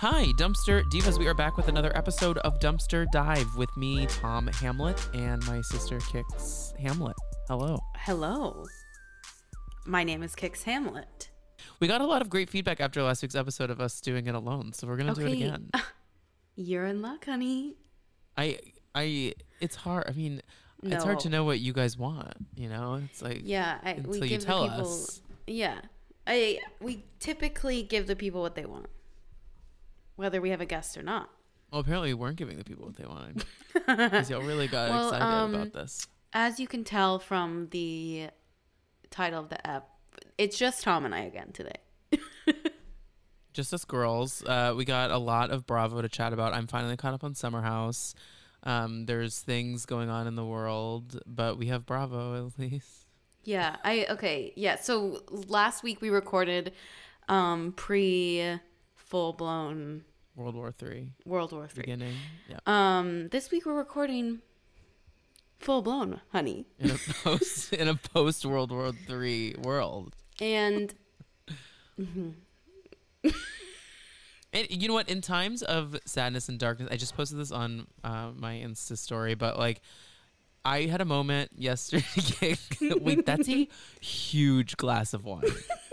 Hi, Dumpster Divas. We are back with another episode of Dumpster Dive with me, Tom Hamlet, and my sister Kix Hamlet. Hello. Hello. My name is Kix Hamlet. We got a lot of great feedback after last week's episode of us doing it alone, so we're gonna do it again. You're in luck, honey. I, I, it's hard. I mean, it's hard to know what you guys want. You know, it's like Yeah, I, until we you give tell the people. us. Yeah, I we typically give the people what they want, whether we have a guest or not. Well, apparently, we weren't giving the people what they wanted because y'all really got Well, excited um, about this. As you can tell from the title of the app, it's just Tom and I again today. just us girls. Uh, we got a lot of Bravo to chat about. I'm finally caught up on Summer House. Um, there's things going on in the world, but we have Bravo at least. Yeah, I okay. Yeah, so last week we recorded um pre full blown World War Three World War Three. beginning. Yeah. Um, this week we're recording full blown, honey. In a post in a post World War Three world. And And you know what? In times of sadness and darkness, I just posted this on uh, my Insta story, but like, I had a moment yesterday. Wait, that's a huge glass of wine.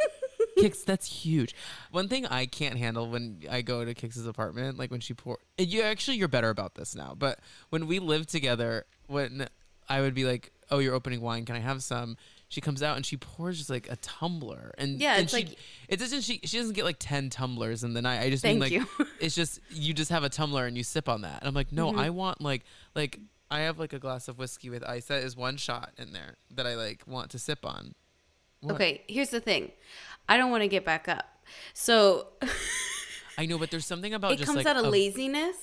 Kix, that's huge. One thing I can't handle when I go to Kix's apartment, like when she pour, you actually you're better about this now. But when we lived together, when I would be like, "Oh, you're opening wine. Can I have some?" She comes out and she pours just like a tumbler, and Yeah, and it's she, like- it doesn't. She she doesn't get like ten tumblers in the night. I just Thank mean like you. it's just you just have a tumbler and you sip on that. And I'm like, no, Mm-hmm. I want like like I have like a glass of whiskey with ice. That is one shot in there that I like want to sip on. What? okay, here's the thing. I don't want to get back up. So I know, but there's something about it just comes like out of a- laziness,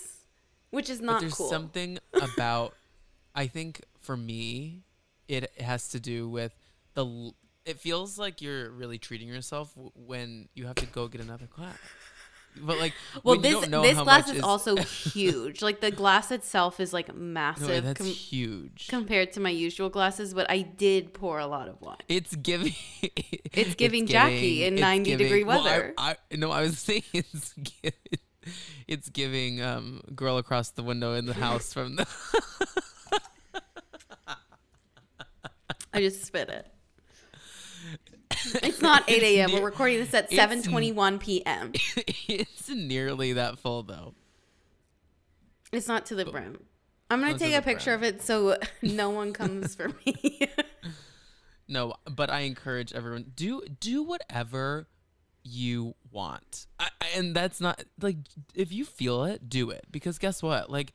which is But not there's cool. something about I think for me it has to do with the it feels like you're really treating yourself when you have to go get another glass. But like well, this this glass much is also huge. Like the glass itself is like no, massive that's com- huge. compared to my usual glasses, but I did pour a lot of wine. It's giving. It's, giving Jackie in 90 degree well, I- weather. I, no, I was saying it's giving, it's giving um girl across the window in the house from the. I just spit it. It's not 8 a.m. We're recording this at it's 7:21 p.m. it's nearly that full though. It's not to the brim. I'm gonna Not take a picture brim. of it so no one comes for me. No, but I encourage everyone do do whatever you want, I- and that's not like if you feel it, do it because guess what? Like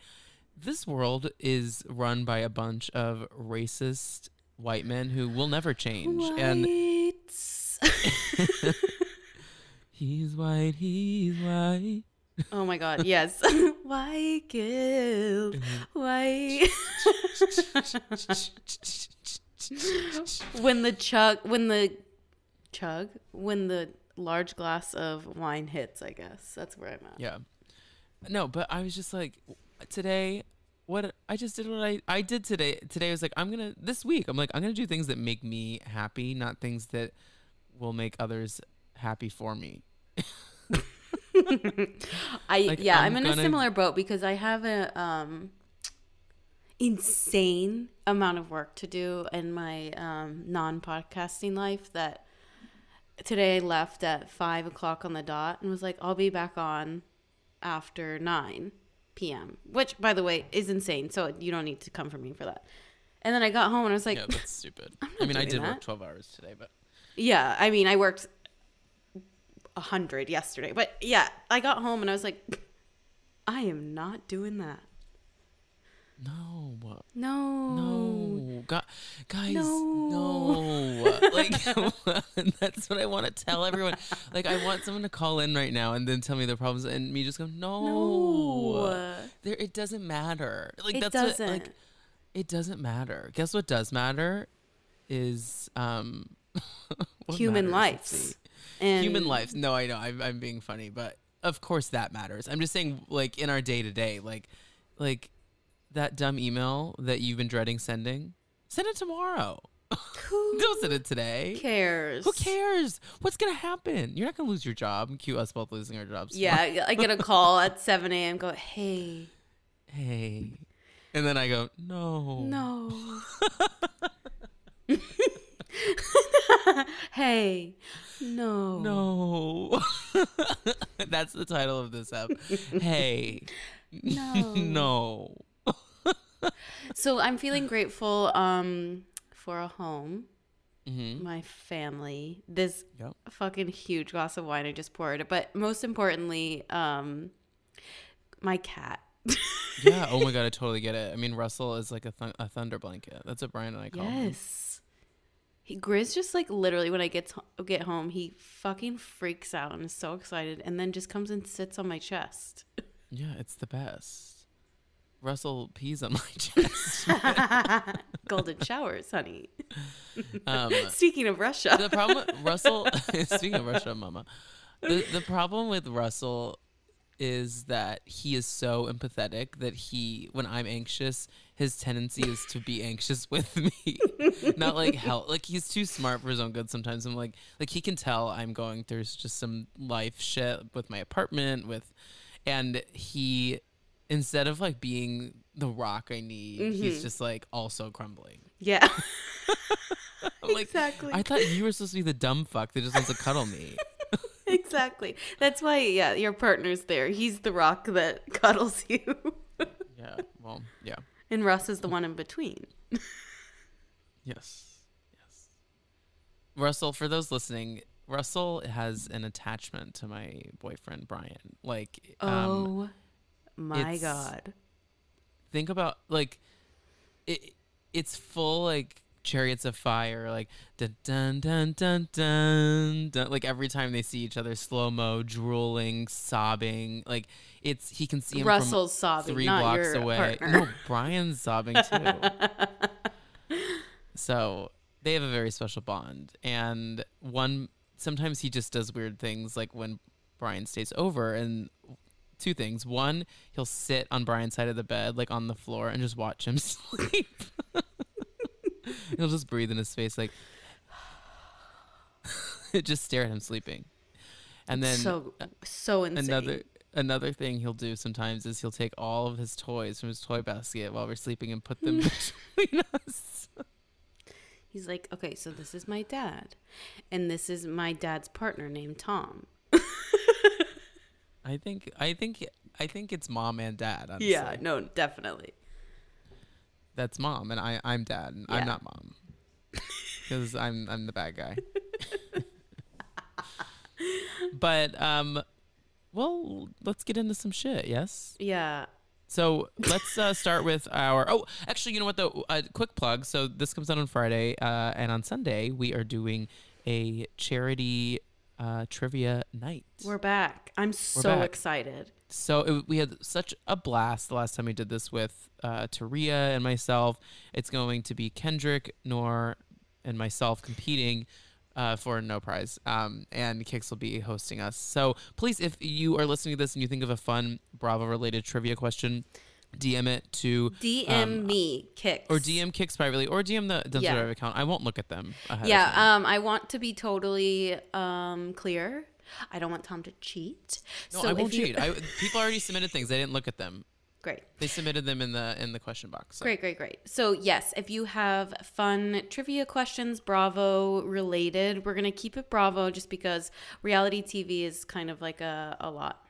this world is run by a bunch of racist white men who will never change, and he's white, he's white. oh my god, yes. White guilt. White. when the chug, when the chug, when the large glass of wine hits, I guess that's where I'm at. Yeah. No, but I was just like today what I just did what I I did today. Today I was like I'm going to this week I'm like I'm going to do things that make me happy, not things that will make others happy for me. I Like, yeah, I'm I'm, in a gonna- similar boat because I have a um insane amount of work to do in my um non-podcasting life that today I left at five o'clock on the dot and was like, I'll be back on after nine PM. Which by the way is insane. So you don't need to come for me for that. And then I got home and I was like, yeah, that's stupid. I mean, I did work 12 hours today, but Yeah, I mean, I worked a hundred yesterday, but yeah, I got home and I was like, I am not doing that. No. No, No, Gu- guys, No. no. Like that's what I want to tell everyone. Like I want someone to call in right now and then tell me their problems, and me just go, no, no. there. It doesn't matter. Like It that's doesn't. What, like it doesn't matter. Guess what does matter is um Human? Lives. And Human lives. No, I know. I'm, I'm being funny, but of course that matters. I'm just saying, like in our day to day, like, like that dumb email that you've been dreading sending. Send it tomorrow. Who Don't send it today. cares? Who cares? What's gonna happen? You're not gonna lose your job. Cue us both losing our jobs. Yeah, I get a call at 7 a.m. Go, hey, Hey. And then I go, no. no. hey, no. No. That's the title of this app. Hey. No. no. So I'm feeling grateful um, for a home, hmm my family, this Yep. fucking huge glass of wine I just poured, but most importantly, um, my cat. Yeah. Oh my god, I totally get it. I mean, Russell is like a, thun- a thunder blanket. That's what Brian and I call him. Yes. He Grizz just like literally when I get to, get home, he fucking freaks out and is so excited, and then just comes and sits on my chest. Yeah, it's the best. Russell pees on my chest. Golden showers, honey. Um, Speaking of Russia, the problem with Russell, speaking of Russia, mama, the, the problem with Russell is that he is so empathetic that he, when I'm anxious, his tendency is to be anxious with me, not like help. Like he's too smart for his own good. Sometimes I'm like, like he can tell I'm going through just some life shit with my apartment, with, and he, instead of like being the rock I need, he's Mhm. just like also crumbling. yeah, like, exactly. I thought you were supposed to be the dumb fuck that just wants to cuddle me. exactly. That's why, yeah, your partner's there. He's the rock that cuddles you, Yeah. Well, yeah. and Russ is the one in between. Yes. Yes. Russell, for those listening, Russell has an attachment to my boyfriend Brian. Like, um, Oh my it's- god. think about like it. It's full like chariots of fire, like dun dun dun dun dun. dun like every time they see each other, slow mo, drooling, sobbing. Like it's he can see him from Russell's sobbing, three blocks away. partner. No, Brian's sobbing too. so they have a very special bond. And one, sometimes he just does weird things, like when Brian stays over. And two things: one, he'll sit on Brian's side of the bed, like on the floor, and just watch him sleep. he'll just breathe in his face, like just stare at him sleeping. And then so so insane. another another thing he'll do sometimes is he'll take all of his toys from his toy basket while we're sleeping and put them between us. He's like, okay, so this is my dad, and this is my dad's partner named Tom. I think I think I think it's mom and dad. Honestly. Yeah, no, definitely. that's mom and I I'm dad and Yeah. I'm not mom because I'm I'm the bad guy. but um, well, let's get into some shit. Yes. Yeah. So let's uh, start with our. Oh, actually, you know what? Though, a quick plug. So this comes out on Friday, uh, and on Sunday we are doing a charity uh, trivia night. We're back. I'm so back. excited. so it, we had such a blast the last time we did this with uh, Taria and myself. It's going to be Kendrick, Nor, and myself competing. Uh, for no prize, um, and Kix will be hosting us. So please, if you are listening to this and you think of a fun Bravo related trivia question, DM it to DM Um, me, Kix. or DM Kix privately or DM the Dumpster Yeah. Dive account. I won't look at them. Yeah, um, I want to be totally um clear. I don't want Tom to cheat. no, so I won't you- cheat. I, people already submitted things. I didn't look at them. Great. They submitted them in the in the question box. so. Great, great, great. So, yes, if you have fun trivia questions, Bravo related, we're going to keep it Bravo just because reality TV is kind of like a, a lot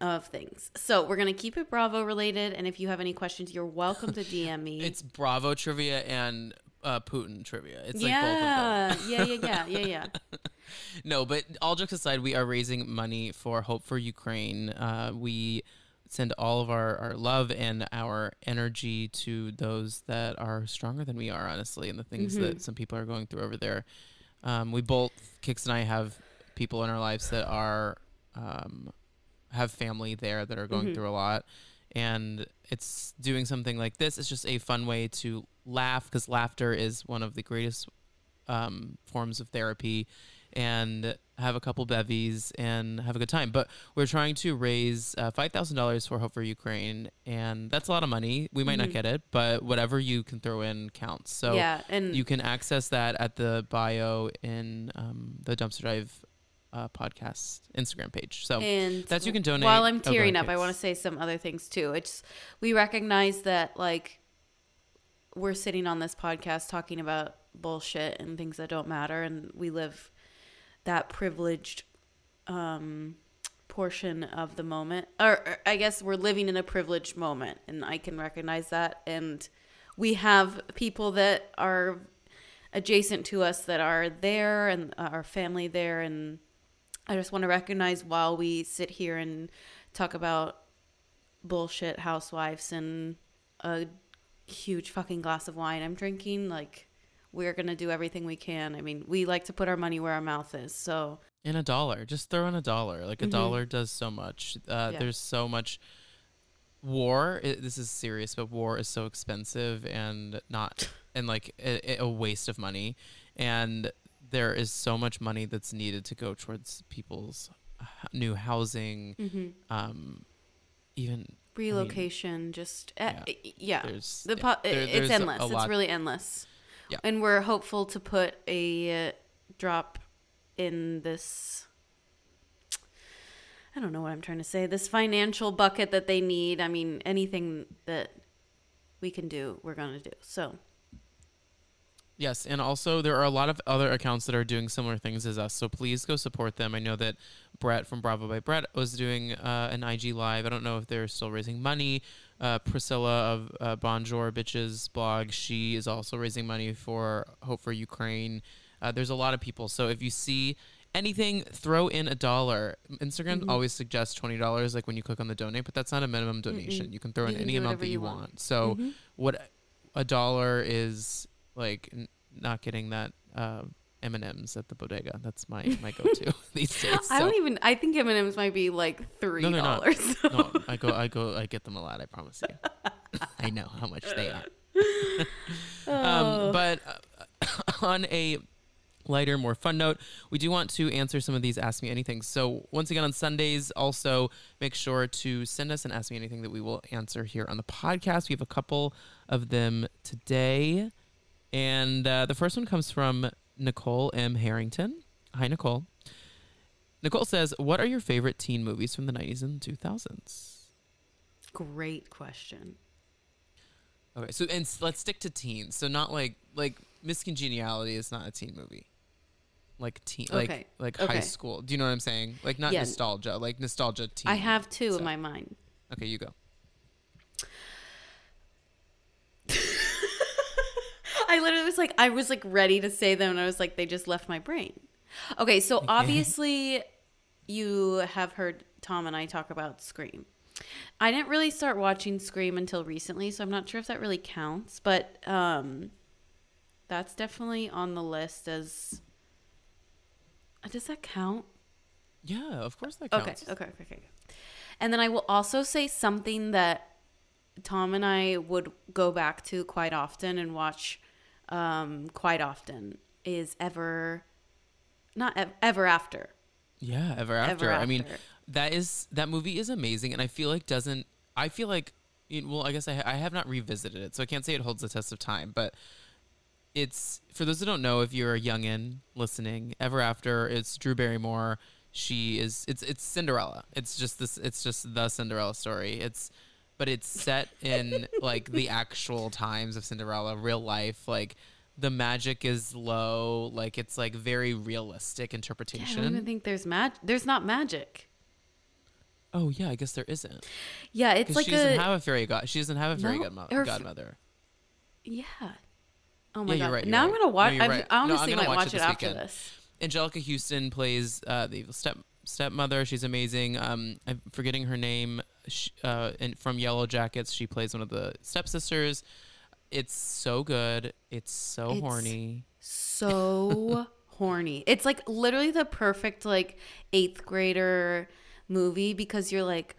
of things. So, we're going to keep it Bravo related. And if you have any questions, you're welcome to DM me. It's Bravo trivia and uh, Putin trivia. It's like both of them. yeah, yeah, yeah, yeah, yeah, yeah. No, but all jokes aside, we are raising money for Hope for Ukraine. Uh, we send all of our, our love and our energy to those that are stronger than we are, honestly, and the things that some people are going through over there. Um, we both, Kix and I, have people in our lives that are um, have family there that are going through a lot, and it's doing something like this. It's just a fun way to laugh because laughter is one of the greatest um, forms of therapy and have a couple bevies, and have a good time. But we're trying to raise uh, five thousand dollars for Hope for Ukraine, and that's a lot of money. We might not Mhm. get it, but whatever you can throw in counts. So yeah, and you can access that at the bio in um, the Dumpster Dive uh, podcast Instagram page. So and that's you can donate. While I'm Oh, tearing ahead, up, I want to say some other things too. It's we recognize that like we're sitting on this podcast talking about bullshit and things that don't matter, and we live that privileged um, portion of the moment, or, or I guess we're living in a privileged moment, and I can recognize that. And we have people that are adjacent to us that are there, and our family there, and I just want to recognize while we sit here and talk about bullshit housewives and a huge fucking glass of wine I'm drinking, like we're gonna do everything we can. I mean, we like to put our money where our mouth is. So in a dollar. Just throw in a dollar. Like a Mhm. dollar does so much. Uh, Yeah. There's so much war. It, this is serious, but war is so expensive and not and like a, a waste of money. And there is so much money that's needed to go towards people's new housing. Um, even relocation, just uh, yeah, yeah, there's the yeah, there- it's there's a- a endless. it's really endless. Yeah. and we're hopeful to put a uh, drop in this. I don't know what I'm trying to say. This financial bucket that they need. I mean, anything that we can do, we're gonna do. So Yes, and also there are a lot of other accounts that are doing similar things as us. So please go support them. I know that Brett from Bravo by Brett was doing uh, an IG live. I don't know if they're still raising money. Uh, Priscilla of uh, Bonjour Bitches blog, she is also raising money for Hope for Ukraine. Uh, there's a lot of people. So if you see anything, throw in a dollar. Instagram Mhm. always suggests twenty dollars, like when you click on the donate, but that's not a minimum donation. Mm-mm. You can throw You in can any amount that you want. want. So Mhm. what a dollar is like n- not getting that uh, M and M's at the bodega. That's my my go to these days. I don't even. I think M and M's might be like three No, they're not. dollars. no, I go I go I get them a lot. I promise you. I know how much they are. Oh. Um, but uh, on a lighter, more fun note, we do want to answer some of these Ask Me Anything. So once again on Sundays, also make sure to send us an Ask Me Anything that we will answer here on the podcast. We have a couple of them today, and uh, the first one comes from Nicole M Harrington. Hi, Nicole. Nicole says, "What are your favorite teen movies from the '90s and 2000s?" Great question. Okay, so and let's stick to teens. So not like like Miss Congeniality is not a teen movie. Like teen, like Okay, like high okay. school. Do you know what I'm saying? Like not Yeah. nostalgia, like nostalgia teen. I have two so- in my mind. Okay, you go. I literally was like, I was like ready to say them, and I was like, they just left my brain. Okay, so obviously, you have heard Tom and I talk about Scream. I didn't really start watching Scream until recently, so I'm not sure if that really counts, but um, that's definitely on the list as. Uh, Does that count? Yeah, of course that Okay, counts. okay, okay, okay. And then I will also say something that Tom and I would go back to quite often and watch um, quite often is ever, not ev- ever after. Yeah, ever after. Ever I mean, that is that movie is amazing, and I feel like doesn't. I feel like, it, well, I guess I, ha- I have not revisited it, so I can't say it holds the test of time. But it's for those who don't know, if you're a youngin listening, Ever After, it's Drew Barrymore. She is. It's it's Cinderella. It's just this. It's just the Cinderella story. It's, but it's set in like the actual times of Cinderella, real life. Like the magic is low. Like it's like very realistic interpretation. Yeah, I don't even think there's mag. There's not magic. Oh yeah, I guess there isn't. Yeah, it's like she doesn't have a fairy god. She doesn't have a fairy No, godmo- her godmother. yeah. Oh my Yeah, you're god! right, you're now right. I'm gonna watch. No, you're I right. I No, I'm honestly gonna might watch watch, it it this after weekend. this. Anjelica Huston plays uh, the evil step stepmother. She's amazing. Um, I'm forgetting her name. Sh uh, and from Yellowjackets, she plays one of the stepsisters. It's so good. It's so It's- horny. so horny. It's like literally the perfect like eighth grader movie because you're like,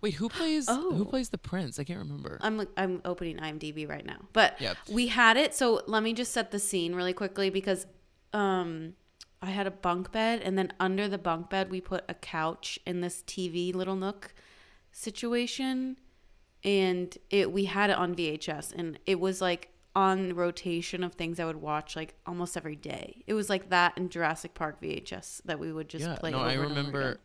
Wait, who plays Oh. who plays the prince? I can't remember. I'm I'm opening IMDb right now, but Yep. we had it. So let me just set the scene really quickly because um, I had a bunk bed, and then under the bunk bed, we put a couch in this TV little nook situation, and it we had it on VHS, and it was like on rotation of things I would watch like almost every day. It was like that and Jurassic Park VHS that we would just yeah, play. no, over I remember.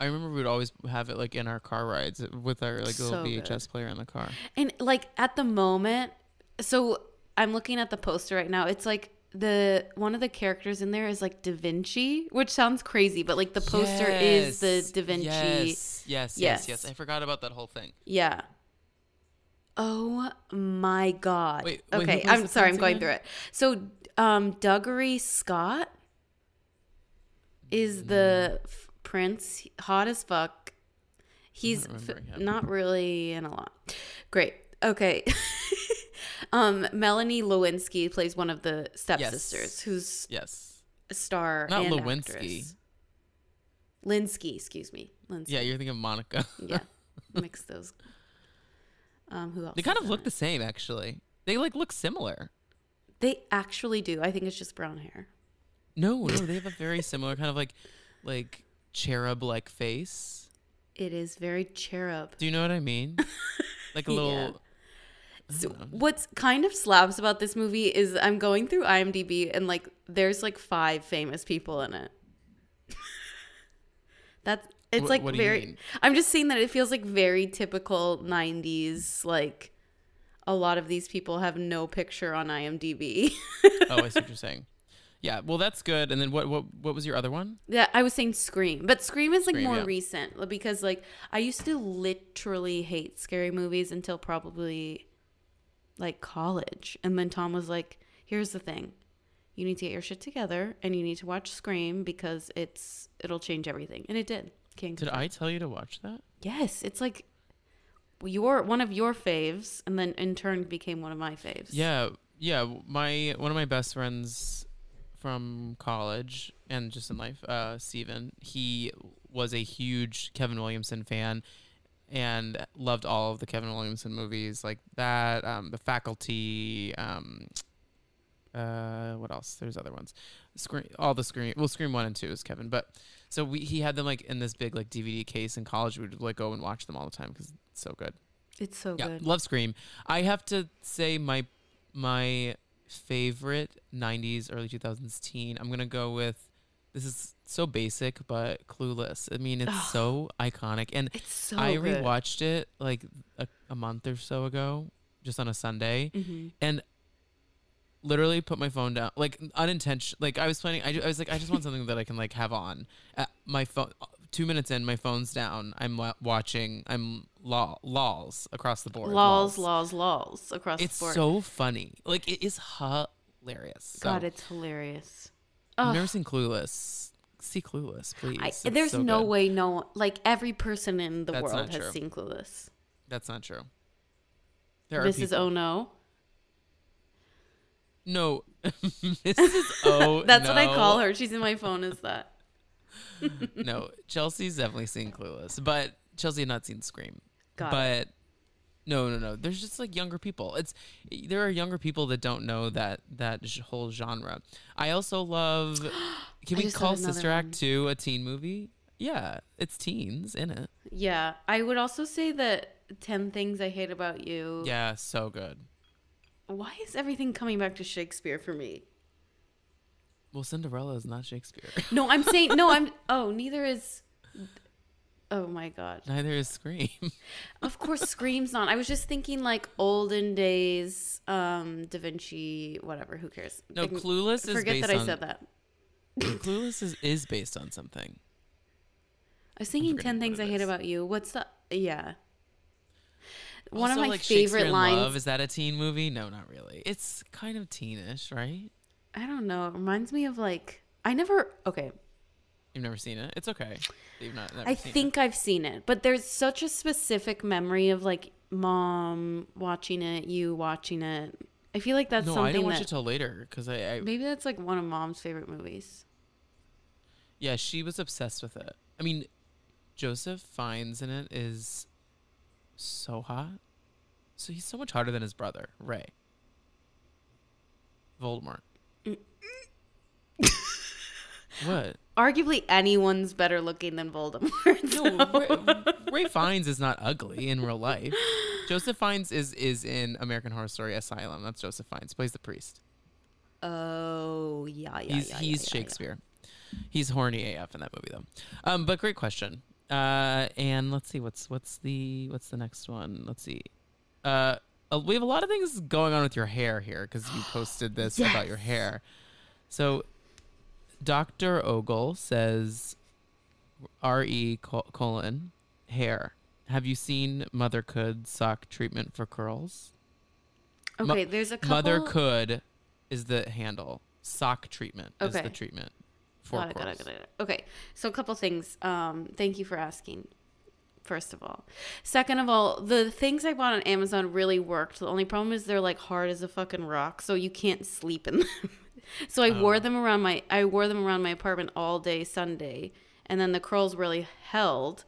I remember we would always have it like in our car rides with our like little So VHS good. player in the car. And like at the moment, so I'm looking at the poster right now. It's like the one of the characters in there is like Da Vinci, which sounds crazy, but like the poster is the Da Vinci. Yes, yes, yes, yes. Yes. I forgot about that whole thing. Yeah. Oh my god. Wait, wait, okay, I'm sorry, I'm going again? through it. So, um Dougray Scott is the f- prince, hot as fuck. He's don't f- not really in a lot. Great. Okay. um Melanie Lewinsky plays one of the stepsisters Yes. who's Yes. a star Not and Lewinsky. actress. Lynskey, excuse me. Lynskey. Yeah, you're thinking of Monica. Yeah. Mix those. Um who else? they kind of look it? the same, actually. They like look similar. They actually do. I think it's just brown hair. No, no, they have a very similar kind of like, like cherub like face. It is very cherub. Do you know what I mean? Like a little. So what's kind of slaps about this movie is I'm going through IMDb and like there's like five famous people in it. That's it's Wh- like what do you very mean? I'm just saying that it feels like very typical 90s like a lot of these people have no picture on IMDb. oh, I see what you're saying. Yeah, well, that's good. And then what? What? What was your other one? Yeah, I was saying Scream, but Scream is like Scream, more yeah. recent because like I used to literally hate scary movies until probably like college, and then Tom was like, "Here's the thing, you need to get your shit together, and you need to watch Scream because it's it'll change everything," and it did. King. Did I tell you to watch that? Yes, it's like your one of your faves, and then in turn became one of my faves. Yeah, yeah. My one of my best friends from college and just in life, uh, Steven, he was a huge Kevin Williamson fan and loved all of the Kevin Williamson movies like that, um, The Faculty, um, uh, what else? There's other ones. Scream, all the Scream, well, Scream one and two is Kevin, but so we he had them like in this big like DVD case in college. We would like go and watch them all the time because it's so good. it's so Yeah, good. love Scream. I have to say my my favorite '90s, early 2000s teen. I'm gonna go with. This is so basic, but Clueless. I mean, it's so iconic, and It's so I good. rewatched it like a, a month or so ago, just on a Sunday, Mhm. and literally put my phone down, like unintentional. Like I was planning. I, I was like, I just want something that I can like have on. Uh, my phone. Two minutes in, my phone's down. I'm wa- watching. I'm lol, lols across the board. Lols, lols, lols across It's the board. It's so funny. Like it is hilarious. So, God, it's hilarious. Ugh. never seen Clueless. See Clueless, please. I, there's so no good. way no like every person in the That's world has true. seen Clueless. That's not true. There This are is people. oh no. no. Mrs. Oh. That's what I call her. She's in my phone Is that. no, Chelsea's definitely seen Clueless, but Chelsea had not seen Scream. Got it. No, no, no. There's just like younger people. It's there are younger people that don't know that that whole genre. I also love. Can we call Sister one. Act two a teen movie? Yeah, it's teens in it. Yeah, I would also say that 10 Things I Hate About You. Yeah, so good. Why is everything coming back to Shakespeare for me? Well, Cinderella is not Shakespeare. No, I'm saying no, I'm oh, neither is Oh my god. Neither is Scream. Of course Scream's not. I was just thinking like olden days um Da Vinci whatever, who cares? No, Ign- Clueless is Forget that I said that. Clueless is, is based on something. I was thinking 10 Things I Hate. About You. What's the yeah. One of my like favorite lines Love, is that a teen movie? No, not really. It's kind of teenish, right? I don't know. It reminds me of like I never okay. You've never seen it. It's okay. You've not. I think I've seen it, but there's such a specific memory of like mom watching it, you watching it. I feel like that's No, I something didn't watch that it till later because I, I. maybe that's like one of mom's favorite movies. Yeah, she was obsessed with it. I mean, Joseph Fiennes in it is so hot. So he's so much hotter than his brother, Ray. Voldemort. Mm. What? Arguably, anyone's better looking than Voldemort. No, Ray, Ray Fiennes is not ugly in real life. Joseph Fiennes is is in American Horror Story Asylum. That's Joseph Fiennes. Plays the priest. Oh yeah, yeah, he's yeah. he's yeah, yeah, Shakespeare. He's horny AF in that movie though. Um, but great question. Uh, and let's see what's what's the what's the next one? Let's see. Uh, uh, we have a lot of things going on with your hair here because you posted this about your hair. So, Doctor Ogle says, R E colon hair. Have you seen Mother Could sock treatment for curls? yeah. Mo- Okay, there's a couple. Mother Could is the handle. Sock treatment is the treatment for Got it, got curls. it, got it. Okay, so a couple things. Um, thank you for asking. First of all, second of all, the things I bought on Amazon really worked. The only problem is they're like hard as a fucking rock, so you can't sleep in them. so I Oh. wore them around my I wore them around my apartment all day Sunday, and then the curls really held.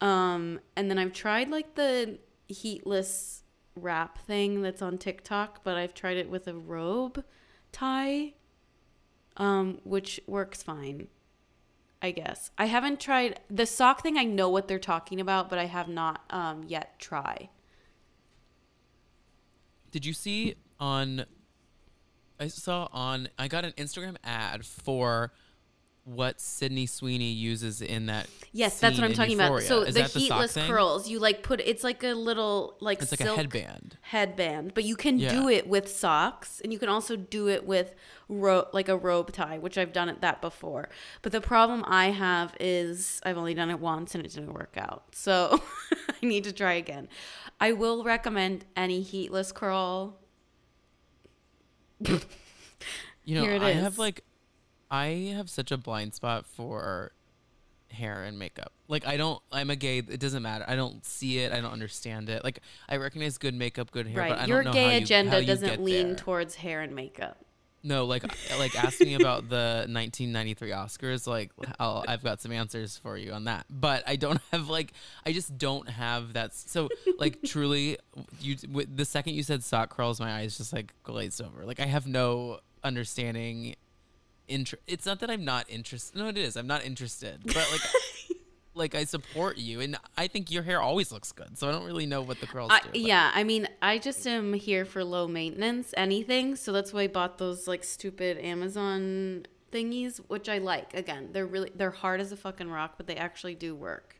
Um, and then I've tried like the heatless wrap thing that's on TikTok, but I've tried it with a robe tie, um, which works fine. I guess I haven't tried the sock thing. I know what they're talking about, but I have not um, yet try. Did you see on? I saw on. I got an Instagram ad for what Sydney Sweeney uses in that. Yes, that's what I'm in talking about. So Is the that the heatless curls, you like put it's like a little like It's like a headband. headband, but you can Yeah. do it with socks, and you can also do it with ro- like a robe tie, which I've done it that before. But the problem I have is I've only done it once and it didn't work out, so I need to try again. I will recommend any heatless curl. You know, I is. have like, I have such a blind spot for hair and makeup. Like, I don't. I'm a gay. It doesn't matter. I don't see it. I don't understand it. Like, I recognize good makeup, good hair, right, but I your don't know how gay agenda you doesn't lean there. towards hair and makeup. No, like uh, like ask me about the 1993 Oscars. Like I'll, I've got some answers for you on that, but I don't have like I just don't have that. So like truly, you w- the second you said sock curls, my eyes just like glazed over. Like I have no understanding. Inter- it's not that I'm not interested. No, it is. I'm not interested, but like. Like I support you, and I think your hair always looks good. So I don't really know what the curls I, do. yeah, I mean, I just am here for low maintenance, anything. So that's why I bought those like stupid Amazon thingies, which I like. Again, they're really they're hard as a fucking rock, but they actually do work.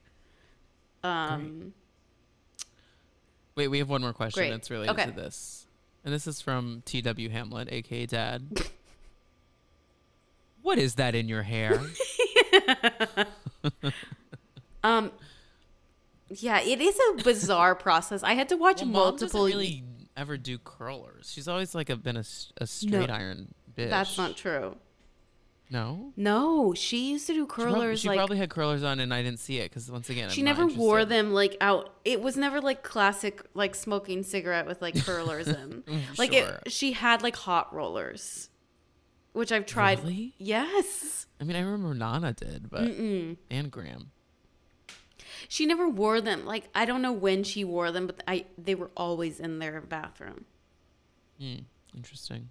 Um, Wait, we have one more question Great. that's related Okay. to this. And this is from T.W. Hamlet, aka Dad. what is that in your hair? um, yeah, it is a bizarre process. I had to watch well, mom doesn't multiple. really ever do curlers. She's always like a, been a straight No, iron bitch. That's not true. No? No, she used to do She, prob- curlers she like probably had curlers on and I didn't see it because once again, she I'm not never wore them like out. It was never like classic like smoking cigarette with like curlers in. Mm, Like sure. it, she had like hot rollers, which I've tried. Really? Yes. I mean, I remember Nana did, but Mm-mm. and Graham. She never wore them. Like I don't know when she wore them, but I they were always in their bathroom. Hmm, interesting.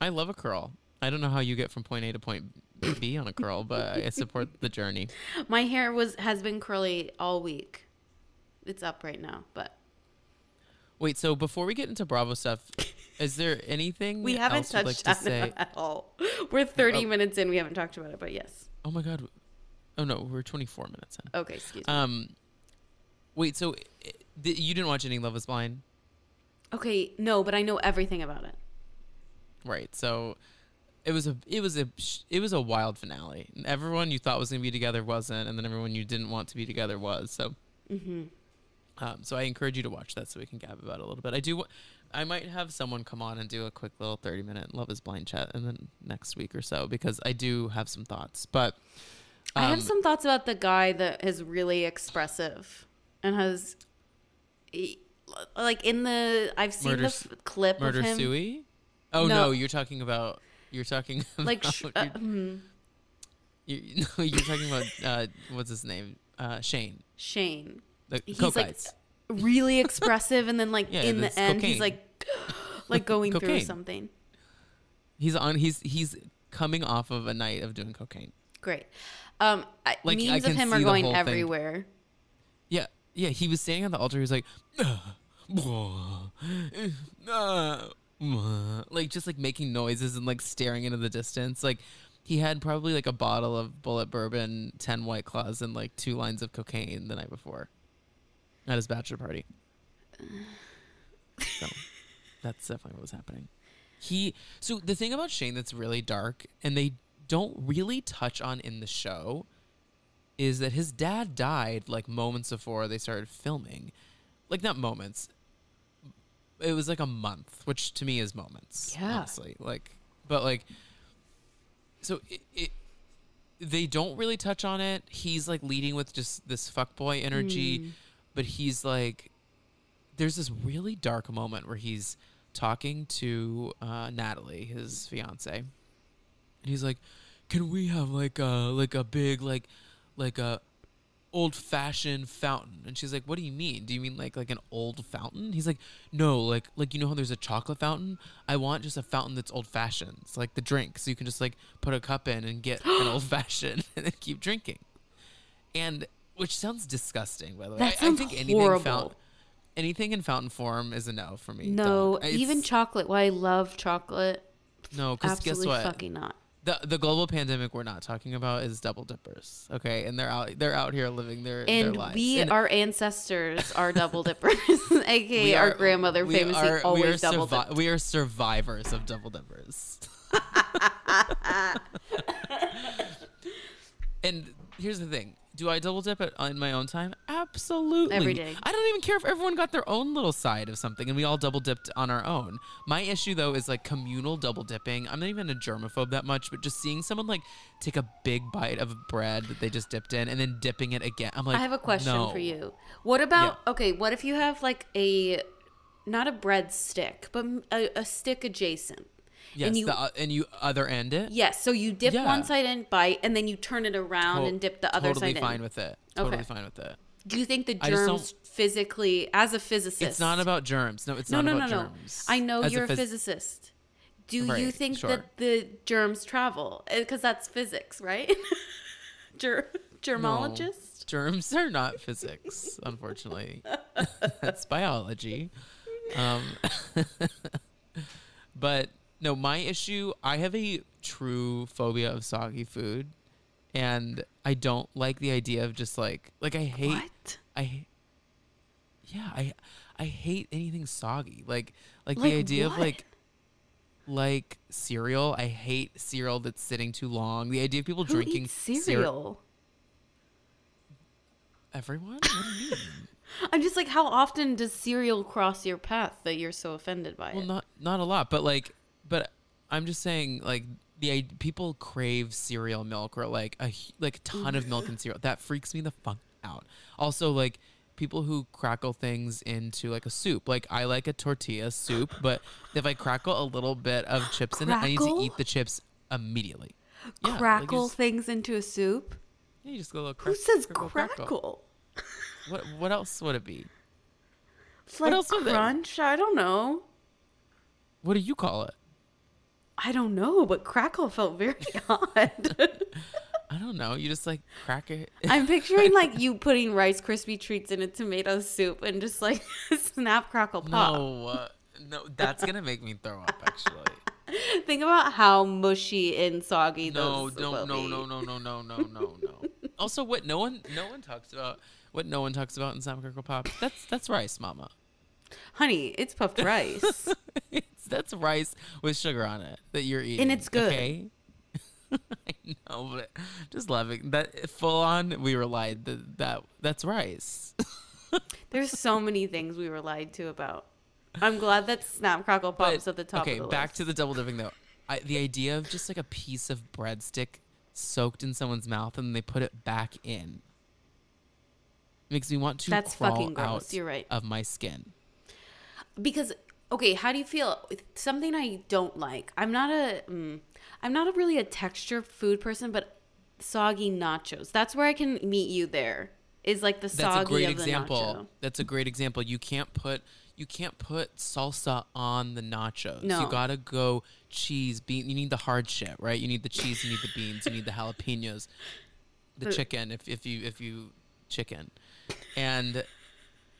I love a curl. I don't know how you get from point A to point B on a curl, but I support the journey. My hair was has been curly all week. It's up right now, but Wait, so before we get into Bravo stuff, is there anything we haven't else you'd like touched to say? at all. We're 30 Oh. minutes in. We haven't talked about it, but yes. Oh my god. Oh no, we're 24 minutes in. Okay, excuse me. Um Wait, so th- you didn't watch any Love is Blind? okay, no, but I know everything about it. Right. So it was a it was a it was a wild finale. Everyone you thought was going to be together wasn't and then everyone you didn't want to be together was. So hmm Um, so I encourage you to watch that so we can gab about it a little bit. I do. I might have someone come on and do a quick little thirty minute Love Is Blind chat, and then next week or so because I do have some thoughts. But I um, have some thoughts about the guy that is really expressive and has, like in the I've seen Murder the f- clip murder of him. Suey. Oh No. no. you're talking about you're talking Like, about, sh- uh, you're, hmm, you, no, you're talking about uh, what's his name? Uh, Shane. Shane, The He's Coke like- Eyes. really expressive, and then like Yeah, in the end, cocaine. he's like, like going through something. He's on. He's he's coming off of a night of doing cocaine. Great. Um, Like, memes of him are going whole thing. everywhere. Yeah, yeah. He was standing on the altar. He was like, like just like making noises and like staring into the distance. Like he had probably like a bottle of Bulleit bourbon, ten white claws, and like two lines of cocaine the night before at his bachelor party. So that's definitely what was happening. He so the thing about Shane that's really dark and they don't really touch on in the show is that his dad died like moments before they started filming. Like not moments. It was like a month, which to me is moments. Yeah. Honestly. Like but like so it, it they don't really touch on it. He's like leading with just this fuckboy energy, but he's like there's this really dark moment where he's talking to uh, Natalie, his fiance, and he's like, "Can we have like a like a big like like a old fashioned fountain?" And she's like, "What do you mean? Do you mean like like an old fountain?" He's like, "No, like like you know how there's a chocolate fountain? I want just a fountain that's old fashioned, it's like the drink, so you can just like put a cup in and get an old fashioned and then keep drinking." And which sounds disgusting, by the way. That I, sounds I think anything horrible. fountain anything in fountain form is a no for me. No, even chocolate. Why I love chocolate. no, because guess Absolutely what? fucking not. The the global pandemic we're not talking about is double dippers. Okay, and they're out they're out here living their their And lives. we, And our ancestors are double dippers, aka we our are- grandmother we famously are- we always are double survi- dipped. We are survivors of double dippers. and here's the thing. Do I double dip it in my own time? Absolutely. Every day. I don't even care if everyone got their own little side of something and we all double dipped on our own. My issue though is like communal double dipping. I'm not even a germaphobe that much, but just seeing someone like take a big bite of bread that they just dipped in and then dipping it again. I'm like I have a question no. for you. What about okay? What if you have like a not a bread stick, but a, a stick adjacent? Yes, and you the, uh, and you other end it. yes, so you dip Yeah. one side in, bite, and then you turn it around To- and dip the other totally side in. Totally fine with it. Totally Okay. fine with it. Do you think the germs physically, as a physicist, It's not about germs. No, it's no, not no, no, about no. germs. I know As you're a, phys- physicist. Do you think sure. that the germs travel? Because that's physics, right? Ger- germologist. Germs are not physics, unfortunately. That's biology. Um, but no, my issue, I have a true phobia of soggy food. And I don't like the idea of just like, like I hate, What? I, yeah, I, I hate anything soggy. Like, like, Like the idea of like, like cereal. I hate cereal that's sitting too long. The idea of people Who drinking cereal? Everyone? What do you mean? I'm just like, how often does cereal cross your path that you're so offended by well, it? not not a lot, but like, but I'm just saying, like, the i- people crave cereal milk or like a like a ton of milk and cereal. That freaks me the fuck out. Also, like people who crackle things into like a soup. Like I like a tortilla soup, but if I crackle a little bit of chips in it, I need to eat the chips immediately. Yeah, like crackle just- things into a soup? yeah, you just go a little. Who says crackle, crackle? What what else would it be? It's like else crunch? I don't know. What do you call it? I don't know, but crackle felt very odd. I don't know. You just like crack it. I'm picturing like you putting Rice Krispie treats in a tomato soup and just like snap, crackle, pop. No, uh, no, that's gonna make me throw up. Actually, Think about how mushy and soggy no, those no, no, no, no, no, no, no, no, no. Also, what no one, no one talks about. What no one talks about in Snap Crackle Pop. That's that's rice, Mama. Honey, it's puffed rice. it's, that's rice with sugar on it that you're eating, and it's good. Okay? I know, but just laughing that full on. We were lied that that that's rice. There's so many things we were lied to about. I'm glad that Snap Crackle Pop's But- at the top okay, of the back list. to the double dipping though. I, the idea of just like a piece of breadstick soaked in someone's mouth and they put it back in makes me want to That's crawl fucking gross. out You're right. of my skin. Because okay how do you feel something i don't like i'm not a mm, i'm not a really a texture food person but soggy nachos that's where i can meet you there is like the soggy That's a great of the example. nacho That's a great example. You can't put you can't put salsa on the nachos. No. You gotta go cheese, bean. You need the hard shit, right? You need the cheese, you need the beans, you need the jalapenos, the chicken. If if you if you chicken, and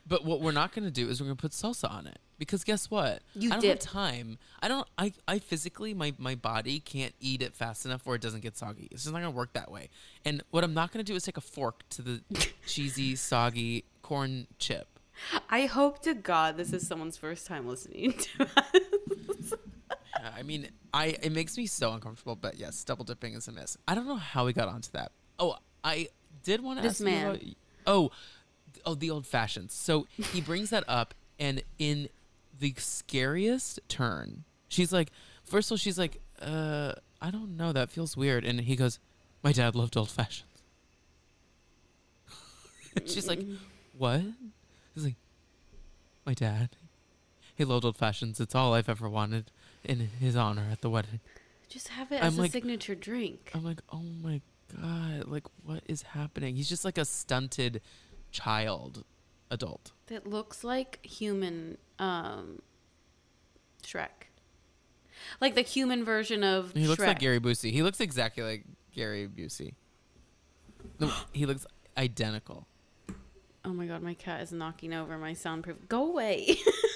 but what we're not gonna do is we're gonna put salsa on it because guess what? You I don't dip. have time. I don't. I I physically my my body can't eat it fast enough where it doesn't get soggy. It's just not gonna work that way. And what I'm not gonna do is take a fork to the cheesy, soggy corn chip. I hope to God this is someone's first time listening to us. Yeah, I mean, I it makes me so uncomfortable. But yes, double dipping is a miss. I don't know how we got onto that. Oh, I did want to ask you about- oh, oh, the old fashions. So he brings that up, and in the scariest turn, she's like, first of all, she's like, uh, I don't know, that feels weird, and he goes, my dad loved old fashions. she's like, what? He's like, my dad. He loved old fashions. It's all I've ever wanted in his honor at the wedding. Just have it I'm as a like- signature drink. I'm like, oh my god, like what is happening? He's just like a stunted child adult. that looks like human um Shrek. Like the human version of He looks like Gary Busey. He looks exactly like Gary Busey. No, he looks identical. Oh my god, my cat is knocking over my soundproof. Go away.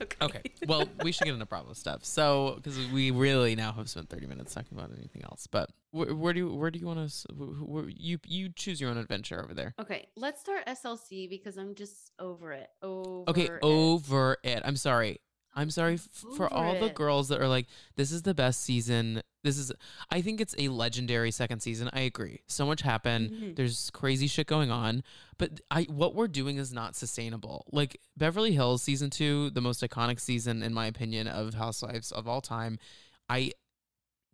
Okay, well, we should get into Bravo stuff. So, because we really now have spent 30 minutes talking about anything else, but where, where do you where do you want to? You you choose your own adventure over there. Okay, let's start SLC because I'm just over it. Over Okay, it. over it. I'm sorry. I'm sorry f- for all the girls that are like, this is the best season. This is, I think it's a legendary second season. I agree. So much happened. Mhm. There's crazy shit going on, but I what we're doing is not sustainable. Like Beverly Hills season two, the most iconic season in my opinion of Housewives of all time. I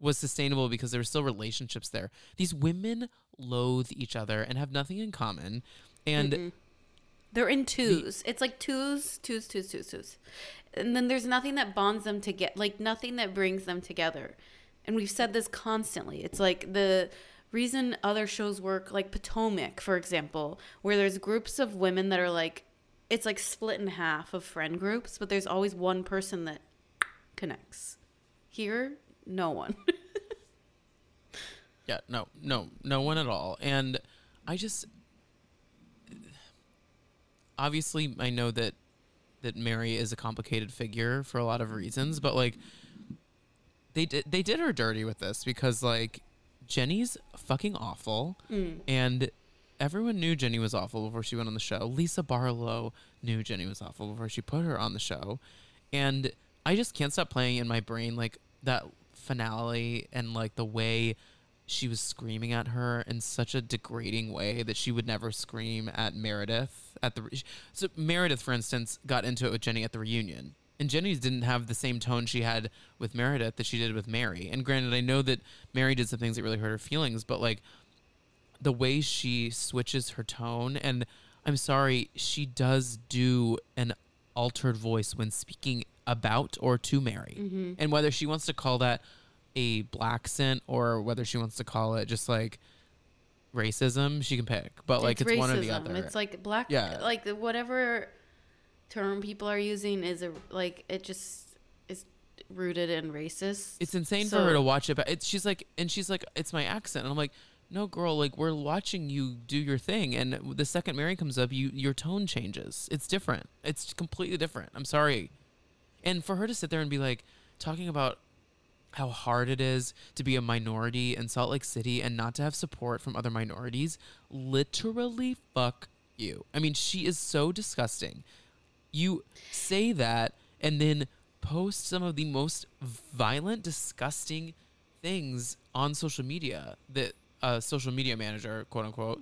was sustainable because there were still relationships there. These women loathe each other and have nothing in common, and Mm-mm. they're in twos. it's like twos, twos, twos, twos, twos. And then there's nothing that bonds them together, like nothing that brings them together. And we've said this constantly. It's like the reason other shows work, like Potomac, for example, where there's groups of women that are like, it's like split in half of friend groups, but there's always one person that connects. Here, no one. Yeah, no, no, no one at all. And I just obviously I know that that Mary is a complicated figure for a lot of reasons, but like they did they did her dirty with this because like Jenny's fucking awful Mm. and everyone knew Jenny was awful before she went on the show. Lisa Barlow knew Jenny was awful before she put her on the show. And I just can't stop playing in my brain like that finale and like the way she was screaming at her in such a degrading way that she would never scream at Meredith at the re- so Meredith for instance got into it with Jenny at the reunion. And Jenny didn't have the same tone she had with Meredith that she did with Mary. And granted I know that Mary did some things that really hurt her feelings but like the way she switches her tone and I'm sorry she does do an altered voice when speaking about or to Mary. Mm-hmm. and whether she wants to call that a blaccent or whether she wants to call it just like racism she can pick but like it's, one or the other It's like black. Yeah. Like whatever term people are using is a like it just is rooted in racist. it's insane So- for her to watch it but it's she's like and she's like it's my accent and i'm like no girl like we're watching you do your thing and the second mary comes up you your tone changes it's different it's completely different i'm sorry and for her to sit there and be like talking about how hard it is to be a minority in Salt Lake City and not to have support from other minorities, literally fuck you. I mean, she is so disgusting. You say that and then post some of the most violent, disgusting things on social media that a social media manager, quote unquote,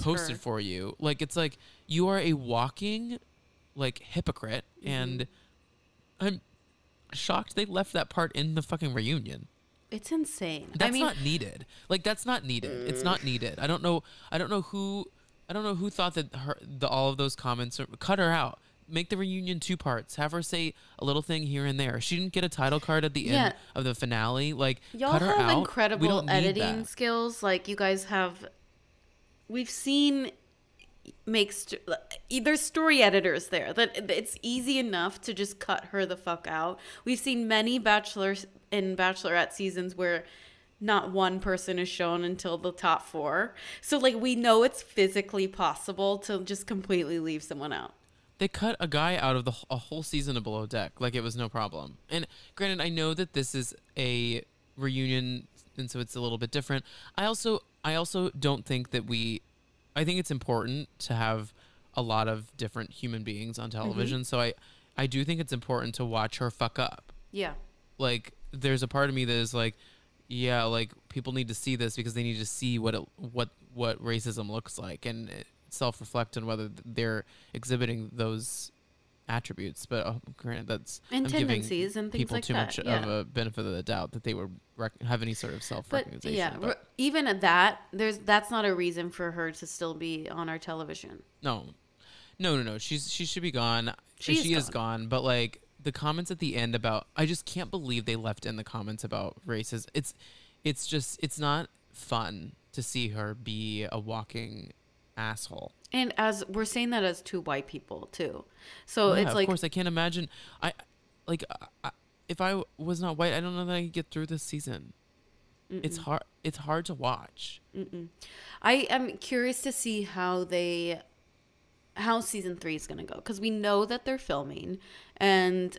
posted her. for you. Like it's like you are a walking like hypocrite Mm-hmm. and I'm shocked they left that part in the fucking reunion. It's insane. That's I mean, not needed. Like that's not needed. It's not needed. I don't know I don't know who I don't know who thought that her the all of those comments are, cut her out. Make the reunion two parts. Have her say a little thing here and there. She didn't get a title card at the Yeah. end of the finale. Like y'all cut her have out. Incredible editing skills. Like you guys have. We've seen make st- there's story editors there that it's easy enough to just cut her the fuck out. We've seen many bachelors and bachelorette seasons where not one person is shown until the top 4. So like we know it's physically possible to just completely leave someone out. They cut a guy out of the a whole season of Below Deck like it was no problem. And granted, I know that this is a reunion and so it's a little bit different. I also I also don't think that we I think it's important to have a lot of different human beings on mm-hmm. television. So I I do think it's important to watch her fuck up. Yeah. Like there's a part of me that is like yeah, like people need to see this because they need to see what it what what racism looks like and self reflect on whether they're exhibiting those attributes. But oh, granted, that's And I'm giving tendencies and things people like too that, much yeah. of a benefit of the doubt that they would rec- have any sort of self But recognition. yeah, re- even at that, there's that's not a reason for her to still be on our television. No, no, no, no. She's she should be gone. She She, is is gone. But like the comments at the end about, I just can't believe they left in the comments about races. It's, it's just, it's not fun to see her be a walking asshole. And as we're saying that as two white people too, so yeah, it's like of course, I can't imagine. I like I, if I was not white, I don't know that I could get through this season. It's hard. It's hard to watch. I am curious to see how they how season three is going to go because we know that they're filming and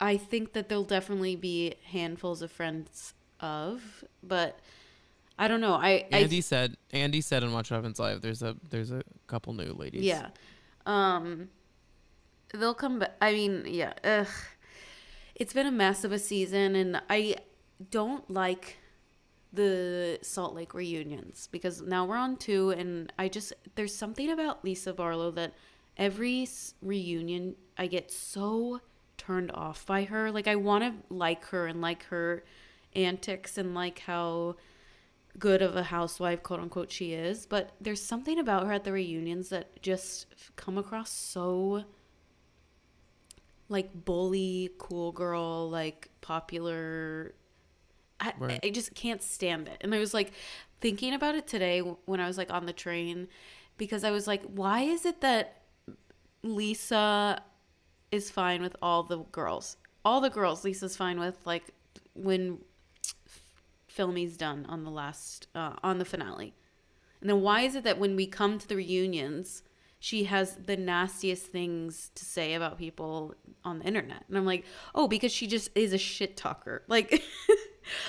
i think that there'll definitely be handfuls of friends of but i don't know i, Andy I said. Andy said on Watch Happens Live. There's a there's a couple new ladies. yeah um they'll come back i mean yeah ugh. it's been a mess of a season and i don't like the Salt Lake reunions because now we're on two, and I just there's something about Lisa Barlow that every reunion I get so turned off by her. Like I want to like her and like her antics and like how good of a housewife, quote unquote, she is. But there's something about her at the reunions that just come across so like bully, cool girl, like popular I, Right. I just can't stand it. And I was like thinking about it today when I was like on the train because I was like, why is it that Lisa is fine with all the girls? All the girls Lisa's fine with, like when Filmy's done on the last, uh, on the finale. And then why is it that when we come to the reunions, she has the nastiest things to say about people on the internet? And I'm like, oh, because she just is a shit talker. Like,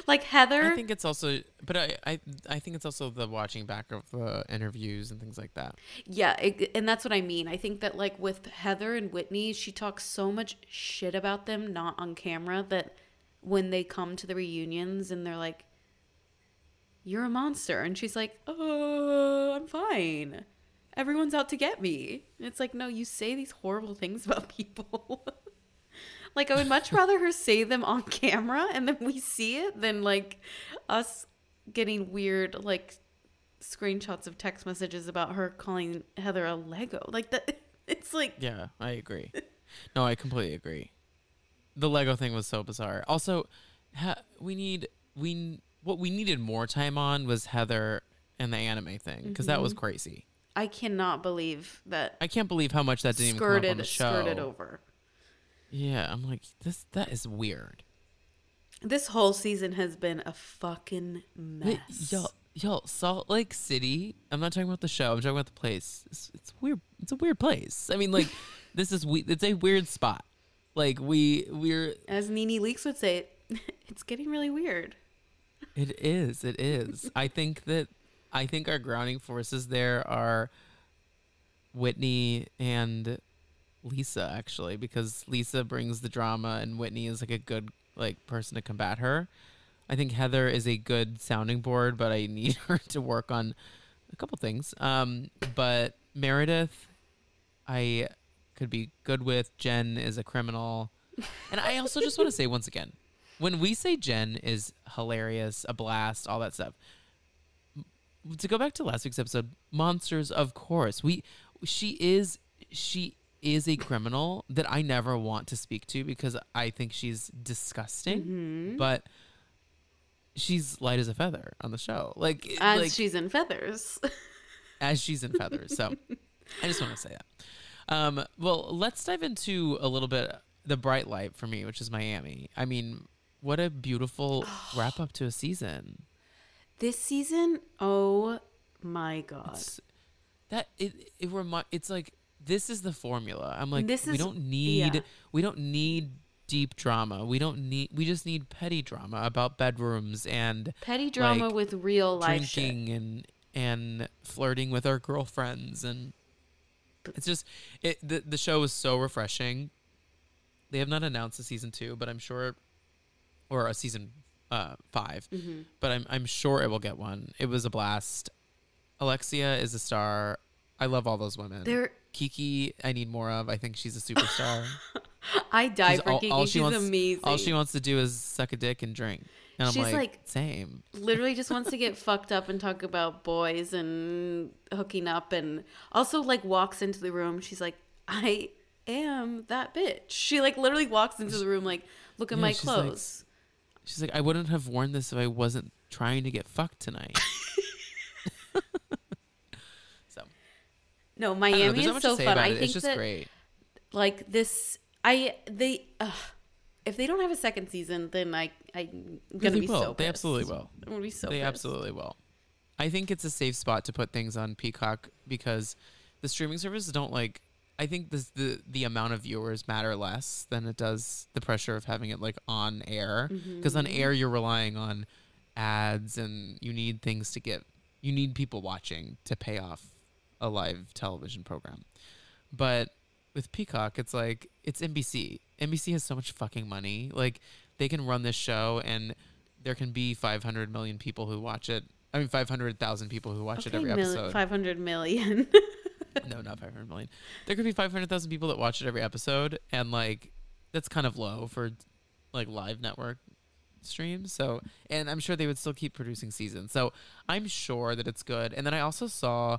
like Heather. I think it's also, but I, I, I think it's also the watching back of uh, interviews and things like that. Yeah, it, and that's what I mean. I think that like with Heather and Whitney, she talks so much shit about them not on camera that when they come to the reunions and they're like you're a monster and she's like, "Oh, I'm fine. Everyone's out to get me." And it's like, "No, you say these horrible things about people." like I would much rather her say them on camera and then we see it than like us getting weird like screenshots of text messages about her calling Heather a Lego. Like that it's like Yeah, I agree. no, I completely agree. The Lego thing was so bizarre. Also, ha- we need we what we needed more time on was Heather and the anime thing because that Mm-hmm. was crazy. I cannot believe that I can't believe how much that didn't even come up on skirted the show. skirted over. Yeah, I'm like this. That is weird. This whole season has been a fucking mess. y'all, y'all, Salt Lake City. I'm not talking about the show. I'm talking about the place. It's, it's weird. It's a weird place. I mean, like, this is we. It's a weird spot. Like we we're. As NeNe Leakes would say, it's getting really weird. It is. It is. I think that. I think our grounding forces there are. Whitney and Lisa actually, because Lisa brings the drama and Whitney is like a good like person to combat her. I think Heather is a good sounding board, but I need her to work on a couple things. Um, but Meredith, I could be good with. Jen is a criminal, and I also just want to say once again, when we say Jen is hilarious, a blast, all that stuff. To go back to last week's episode, monsters, of course. We, she is, she is a criminal that I never want to speak to because I think she's disgusting. Mm-hmm. But she's light as a feather on the show. Like, As like she's in feathers. as she's in feathers. So I just want to say that. Um, well, let's dive into a little bit the bright light for me, which is Miami. I mean, what a beautiful wrap up to a season. This season, oh my god. It's, that it it remi- it's like this is the formula. I'm like This we is- don't need yeah. we don't need deep drama. We don't need we just need petty drama about bedrooms and Petty drama like, with real life shit. drinking and and flirting with our girlfriends and it's just it the, the show is so refreshing they have not announced a season two but i'm sure or a season uh 5 Mm-hmm. but i'm i'm sure it will get one. It was a blast. Alexia is a star. I love all those women. There, kiki i need more of. I think she's a superstar. I die She's for all- Kiki. all she She's wants- amazing. all she wants to do is suck a dick and drink. And i'm She's like, like- same. literally just wants to get fucked up and talk about boys and hooking up and also like walks into the room. She's like i am that bitch. She like literally walks into the room like look at Yeah, my clothes She's like, I wouldn't have worn this if I wasn't trying to get fucked tonight. so no know, miami is so fun about i it. think It's just that great. like this i they ugh, if they don't have a second season then i i'm gonna they be will. so they absolutely will. i'm gonna be so they pissed. absolutely will. I think it's a safe spot to put things on Peacock because the streaming services don't like. I think this, the the amount of viewers matter less than it does the pressure of having it like on air. Because on Mm-hmm. air you're relying on ads and you need things to get. You need people watching to pay off a live television program. But with Peacock, it's like it's NBC. NBC has so much fucking money. Like they can run this show and there can be 500 million people who watch it. I mean 500,000 people who watch it every episode. 500 million no, not 500 million. There could be 500,000 people that watch it every episode and like that's kind of low for like live network streams. So, and I'm sure they would still keep producing seasons. So, I'm sure that it's good. And then I also saw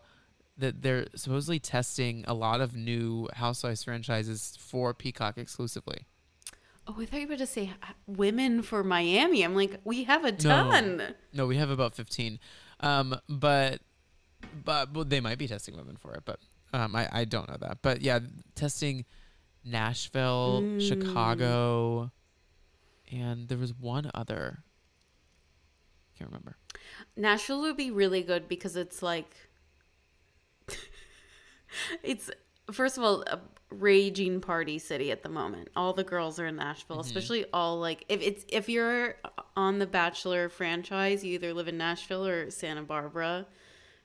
that they're supposedly testing a lot of new Housewives franchises for Peacock exclusively. oh i thought you were to say women for miami i'm like we have a No. ton No, we have about 15. Um, but but well, they might be testing women for it, but um, I I don't know that. But yeah, testing Nashville, Mm. Chicago, and there was one other. Can't remember. Nashville would be really good because it's like it's first of all a raging party city at the moment. All the girls are in Nashville, Mm-hmm. especially all like if it's if you're on the Bachelor franchise, you either live in Nashville or Santa Barbara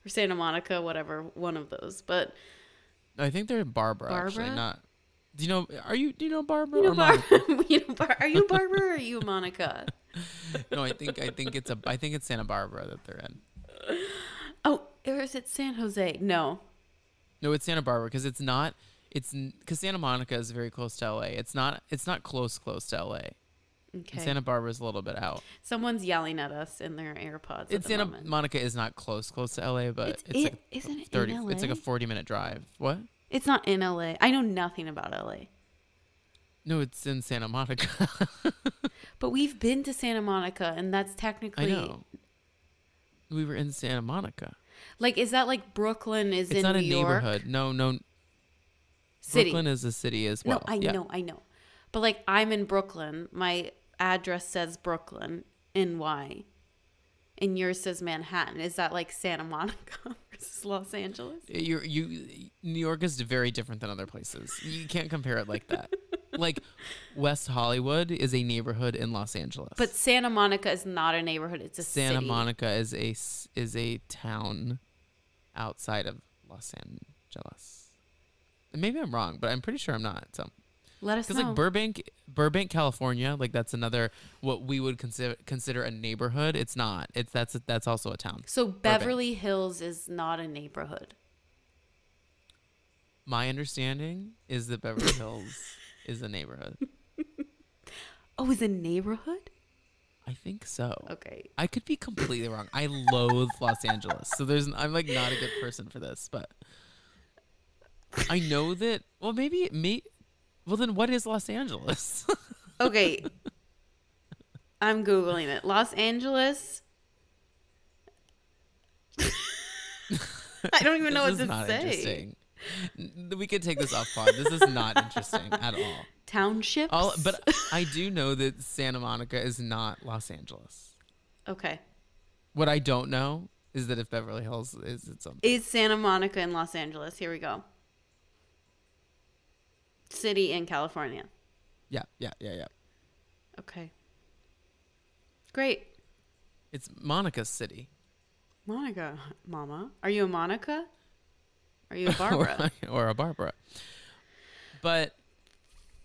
or Santa Monica, whatever, one of those. But I think they're in Barbara, actually, Barbara? not. Do you know? Are you? Do you know Barbara? you know, or Bar- you know Bar- are you Barbara or are you Monica? no, I think I think it's a I think it's Santa Barbara that they're in. Oh, or is it San Jose? No. No, it's Santa Barbara because it's not. It's because Santa Monica is very close to LA. It's not. It's not close close to LA. Okay. And Santa Barbara is a little bit out. Someone's yelling at us in their AirPods. at It's Santa moment. Monica is not close close to LA, but It's it's, it- like isn't it in thirty. It's like a forty minute drive. What? It's not in LA. I know nothing about LA. No, it's in Santa Monica. But we've been to Santa Monica and that's technically. I know. We were in Santa Monica. like is that like Brooklyn is It's in not New a York neighborhood. No, no. city. Brooklyn is a city as well. no, I Yeah. know, I know. But like I'm in Brooklyn. My address says Brooklyn, NY. And yours says Manhattan. Is that like Santa Monica versus Los Angeles? you you New York is very different than other places. You can't compare it like that. like West Hollywood is a neighborhood in Los Angeles. But Santa Monica is not a neighborhood. It's a Santa city. Monica is a is a town outside of Los Angeles. Maybe I'm wrong, but I'm pretty sure I'm not. So, Let us because like Burbank, Burbank, California, like that's another what we would consider consider a neighborhood. It's not. It's that's that's also a town. so Beverly Hills is not a neighborhood. My understanding is that Beverly Hills is a neighborhood. Oh, is a neighborhood? I think so. Okay. I could be completely wrong. I loathe Los Angeles, so there's I'm like not a good person for this, but I know that. Well, maybe it may. Well, then what is Los Angeles? Okay. I'm Googling it. Los Angeles. I don't even know This what is to not say. interesting. We could take this off pod. This is not interesting at all. Townships. All, but I do know that Santa Monica is not Los Angeles. okay. What I don't know is that if Beverly Hills is its own. Is Santa Monica in Los Angeles? Here we go. City in California. Yeah, yeah, yeah, yeah. Okay. Great. It's Monica's city. Monica, Mama. Are you a Monica? Are you a Barbara? or, or a Barbara. But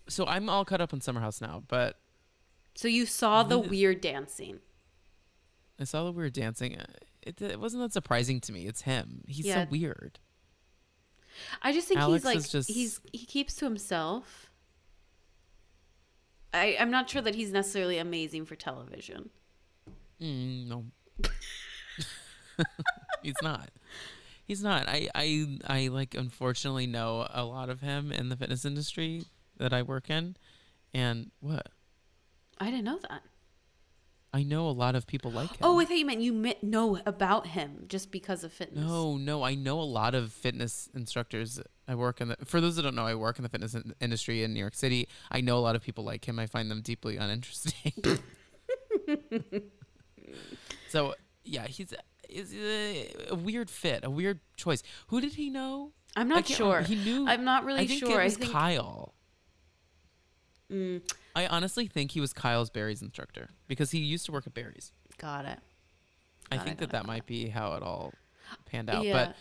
so I'm all caught up on Summer House now, but so you saw the weird dancing. I saw that we were dancing. It, it wasn't that surprising to me. It's him. He's Yeah. so weird. I just think Alex he's like just- he's he keeps to himself. I I'm not sure that he's necessarily amazing for television. Mm, no, he's not. He's not. I, I I like unfortunately know a lot of him in the fitness industry that I work in, and what I didn't know that. I know a lot of people like him. Oh, I thought you meant you know about him just because of fitness. No, no, I know a lot of fitness instructors. I work in the. For those that don't know, I work in the fitness in- industry in New York City. I know a lot of people like him. I find them deeply uninteresting. so yeah, he's is a, a weird fit, a weird choice. Who did he know? I'm not sure. remember. He knew. I'm not really I think sure. It was I think Kyle. Mm, I honestly think he was Kyle's Barry's instructor because he used to work at Barry's. got it. I Got it, think got that it, that might be how it all panned out. Yeah. But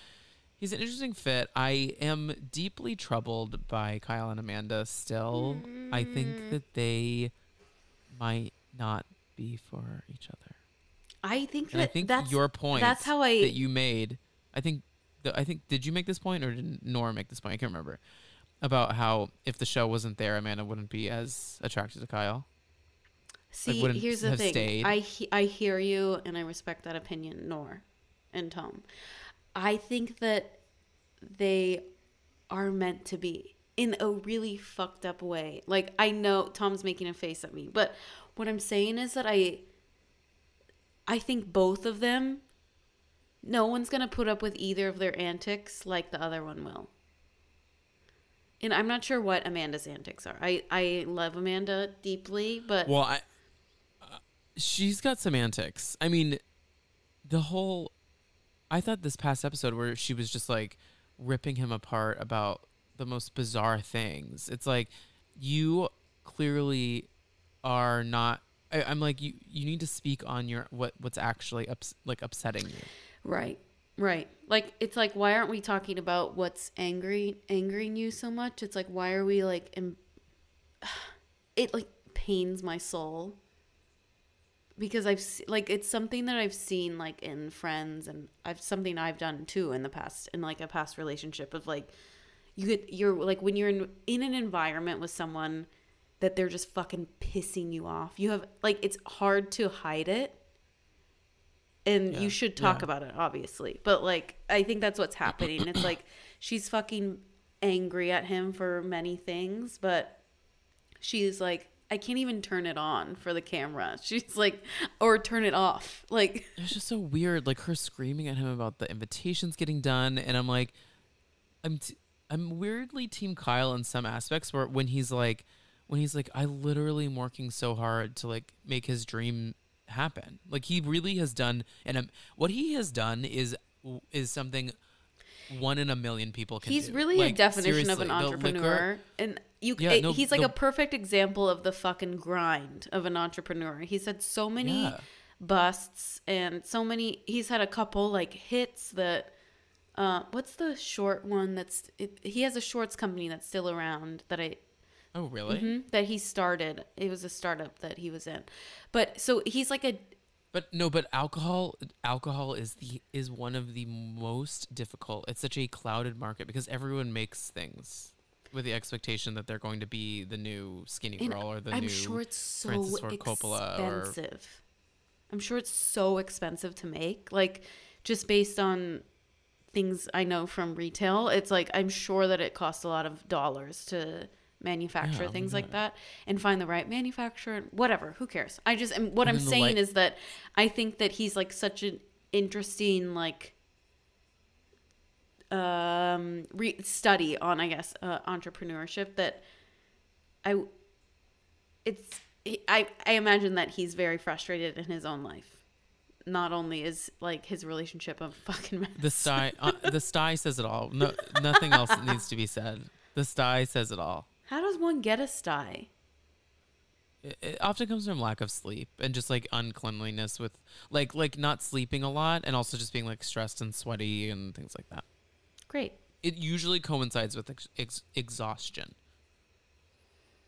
he's an interesting fit. I am deeply troubled by Kyle and Amanda still. I Mm. think that they might not be for each other. I think And I think that's your point that's how I that you made, I think the, I think did you make this point or did Nora make this point? I can't remember. About how if the show wasn't there, Amanda wouldn't be as attracted to Kyle. see. wouldn't here's the thing. stayed. I he- I hear you and I respect that opinion, Nor and Tom. I think that they are meant to be in a really fucked up way. Like I know Tom's making a face at me, but what I'm saying is that I I think both of them no one's going to put up with either of their antics like the other one will. And I'm not sure what Amanda's antics are. I I love Amanda deeply, but Well, I uh, she's got semantics. I mean, the whole I thought this past episode where she was just like ripping him apart about the most bizarre things. It's like you clearly are not I, I'm like you you need to speak on your what what's actually ups, like upsetting you. Right. Right. Like it's like why aren't we talking about what's angry angering you so much? It's like why are we like Im- it like pains my soul because I've se- like it's something that I've seen like in friends and I've something I've done too in the past in like a past relationship of like you get you're like when you're in in an environment with someone that they're just fucking pissing you off. You have like it's hard to hide it and Yeah, you should talk yeah. about it obviously. But like i think that's what's happening. It's like she's fucking angry at him for many things but she's like i can't even turn it on for the camera. She's like or turn it off. Like It's just so weird, like her screaming at him about the invitations getting done, and I'm like, I'm t- I'm weirdly Team Kyle in some aspects, where when he's like, when he's like, I literally am working so hard to like make his dream happen. Like he really has done, and um, what he has done is is something one in a million people can. Do. He's do. really a definition of an entrepreneur liquor- and you Yeah, it- no, he's like the- a perfect example of the fucking grind of an entrepreneur he's had so many Yeah. busts and so many he's had a couple like hits that uh what's the short one that's it, he has a shorts company that's still around that i Oh really? Mhm, that he started it was a startup that he was in but so he's like a But no, but alcohol alcohol is the is one of the most difficult. It's such a clouded market because everyone makes things with the expectation that they're going to be the new Skinnygirl or the i'm new sure it's so Francis Ford Coppola or expensive i'm sure it's so expensive to make like just based on things i know from retail it's like i'm sure that it costs a lot of dollars to manufacture Yeah, things like that and find the right manufacturer whatever who cares i just and what And i'm saying light- is that i think that he's like such an interesting like um re- study on I guess uh, entrepreneurship that I it's I I imagine that he's very frustrated in his own life. Not only is like his relationship a fucking mess. The sty, uh, the sty says it all. No, nothing else needs to be said. The sty says it all. How does one get a sty? It, it often comes from lack of sleep and just like uncleanliness with like like not sleeping a lot and also just being like stressed and sweaty and things like that. Great. It usually coincides with ex- ex- exhaustion.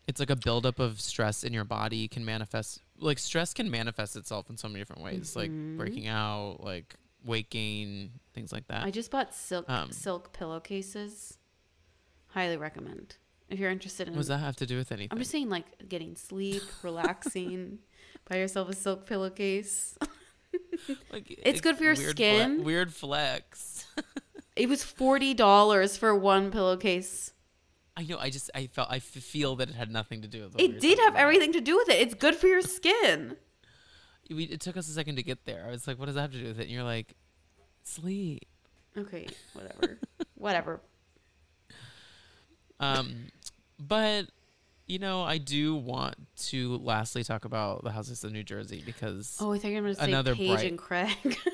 It's like a buildup of stress in your body can manifest like stress can manifest itself in so many different ways, like breaking out, like weight gain, things like that. I just bought silk Um, silk pillowcases. Highly recommend if you're interested in. what does that have to do with anything? I'm just saying, like getting sleep, relaxing. Buy yourself a silk pillowcase. Like, It's good for your weird skin. weird flex. It was forty dollars for one pillowcase. I know. I just I felt I f- feel that it had nothing to do with. It we It did have about. everything to do with it. It's good for your skin. We, it took us a second to get there. I was like, "What does that have to do with it?" And you're like, "Sleep." Okay, whatever, whatever. Um, but you know, I do want to lastly talk about the houses of New Jersey because oh, I thought you were going to say Another Paige bright- and Craig.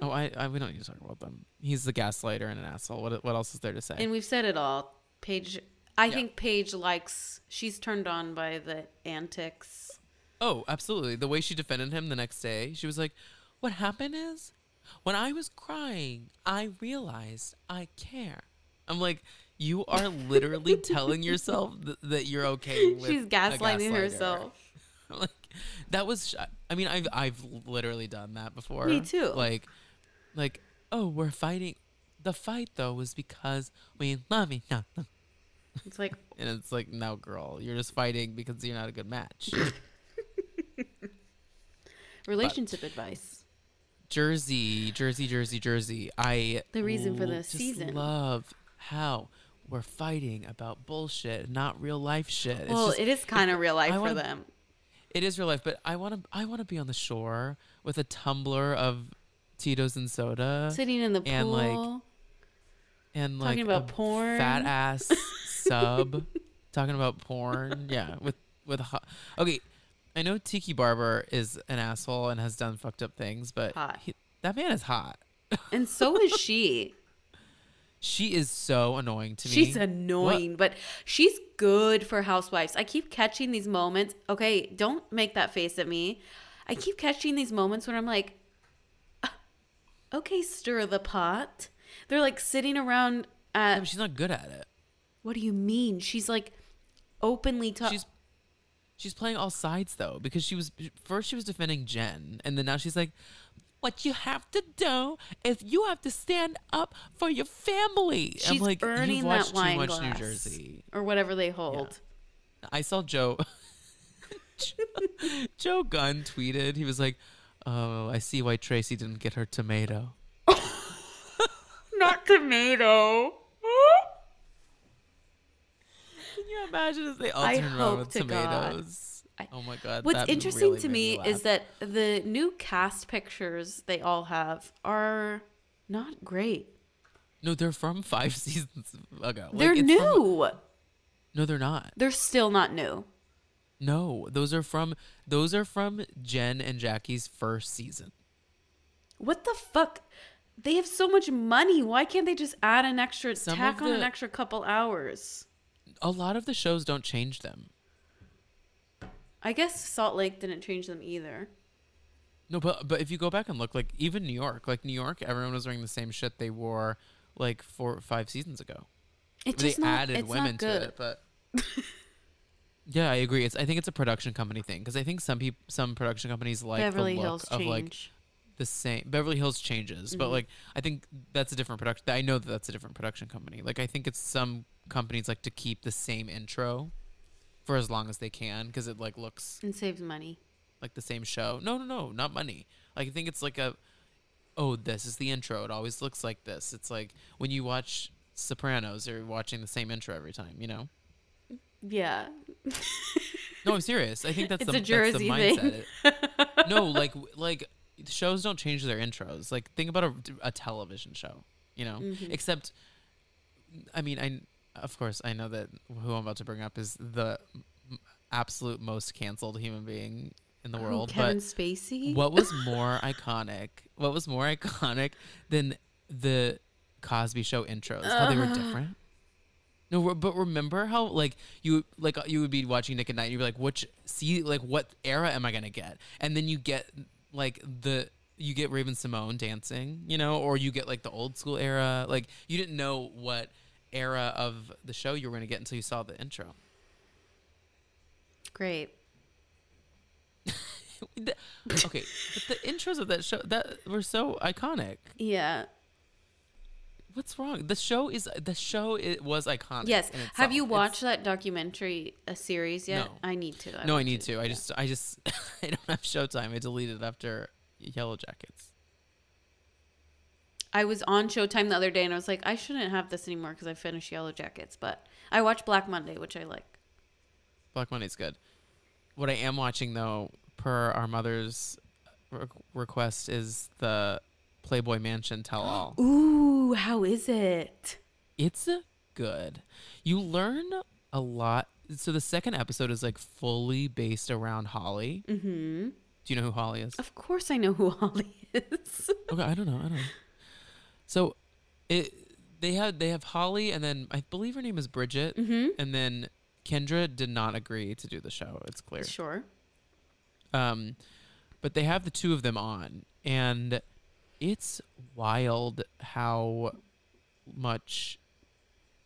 Oh, I, I we don't need to talk about them. He's the gaslighter and an asshole. What what else is there to say? and we've said it all. Paige, I Yeah. think Paige likes. She's turned on by the antics. Oh, absolutely. The way she defended him the next day, she was like, What happened is when I was crying, I realized I care. I'm like, You are literally telling yourself th- that you're okay with She's gaslighting gaslighter." herself. Like, that was, sh- I mean, I've, I've literally done that before. Me too. Like, like, oh, we're fighting. The fight, though, was because we love each other. It's like And it's like, no, girl, you're just fighting because you're not a good match. relationship advice. Jersey, Jersey, Jersey, Jersey. I The reason for the season. Love how we're fighting about bullshit, not real life shit. It's well, just- it is kind of real life I for wanna- them. it is real life, but I want to I want to be on the shore with a tumbler of Tito's and soda Sitting in the and, like, and like talking about a porn. fat ass sub talking about porn. Yeah, with with hot. Okay, I know Tiki Barber is an asshole and has done fucked up things, but Hot. he, that man is hot. and so is she. She is so annoying to me. She's annoying, but she's good for housewives. I keep catching these moments. Okay, don't make that face at me. I keep catching these moments when I'm like, "Ah, okay, stir the pot. They're like sitting around at. but she's not good at it. What do you mean? She's like openly talking. She's she's playing all sides though because she was first she was defending Jen and then now she's like what you have to do is you have to stand up for your family. I'm She's like earning you've that watched wine too much glass New Jersey. or whatever they hold. I saw Joe Joe Gunn tweeted. He was like, "Oh, I see why Tracy didn't get her tomato." Not tomato. Can you imagine if they all I turned around with to God. I- oh my god! What's interesting really to made me is that the new cast pictures they all have are not great. no, they're from five seasons ago. Like, They're it's from- new. no, they're not. They're still not new. No, those are from those are from Jen and Jackie's first season. What the fuck? They have so much money. Why can't they just add an extra Some tack on an extra couple hours? A lot of the shows don't change them. I guess Salt Lake didn't change them either. No, but but if you go back and look, like even New York, like New York, everyone was wearing the same shit they wore like four five seasons ago. It's they just not, added it's women not good. to it, but yeah, I agree. It's I think it's a production company thing because I think some people some production companies like Beverly the look Hills of change. like the same Beverly Hills changes, but Mhm. like I think that's a different production. I know that that's a different production company. Like I think it's some companies like to keep the same intro for as long as they can because it like looks and saves money. like the same show. No, no, no, not money. Like I think it's like a oh, this is the intro. It always looks like this. It's like when you watch Sopranos, you're watching the same intro every time. You know. Yeah. No, I'm serious. I think that's the a that's Jersey the mindset. no, like like shows don't change their intros. Like think about a, a television show. you know. Mhm. Except, I mean, I of course I know that who I'm about to bring up is the m- absolute most canceled human being in the Oh, world. Kevin but Spacey. what was more iconic? What was more iconic than the Cosby Show intros? How they were uh-huh. different. No, re- but remember how like you like uh, you would be watching Nick at Nite, and you'd be like, which see like what era am I gonna get? And then you get like the you get Raven-Symoné dancing, you know, or you get like the old school era. Like you didn't know what era of the show you were gonna get until you saw the intro. Great. The- okay, but the intros of that show that were so iconic. Yeah. What's wrong? The show is the show. It was iconic. Yes. Have you It's- watched that documentary, a series yet? No. I need to. no, I need to. I Yeah. just, I just, I don't have Showtime. I deleted it after Yellowjackets. I was on Showtime the other day and I was like, I shouldn't have this anymore because I finished Yellowjackets, but I watched Black Monday, which I like. Black Monday's good. What I am watching though, per our mother's re- request, is the Playboy Mansion Tell All. Ooh, how is it? it's good. You learn a lot. So the second episode is like fully based around Holly. Mm-hmm. Do you know who Holly is? Of course, I know who Holly is. Okay, I don't know. I don't know. So, it they had they have Holly, and then I believe her name is Bridget, mm-hmm. and then Kendra did not agree to do the show. It's clear. Sure. Um, but they have the two of them on, and it's wild how much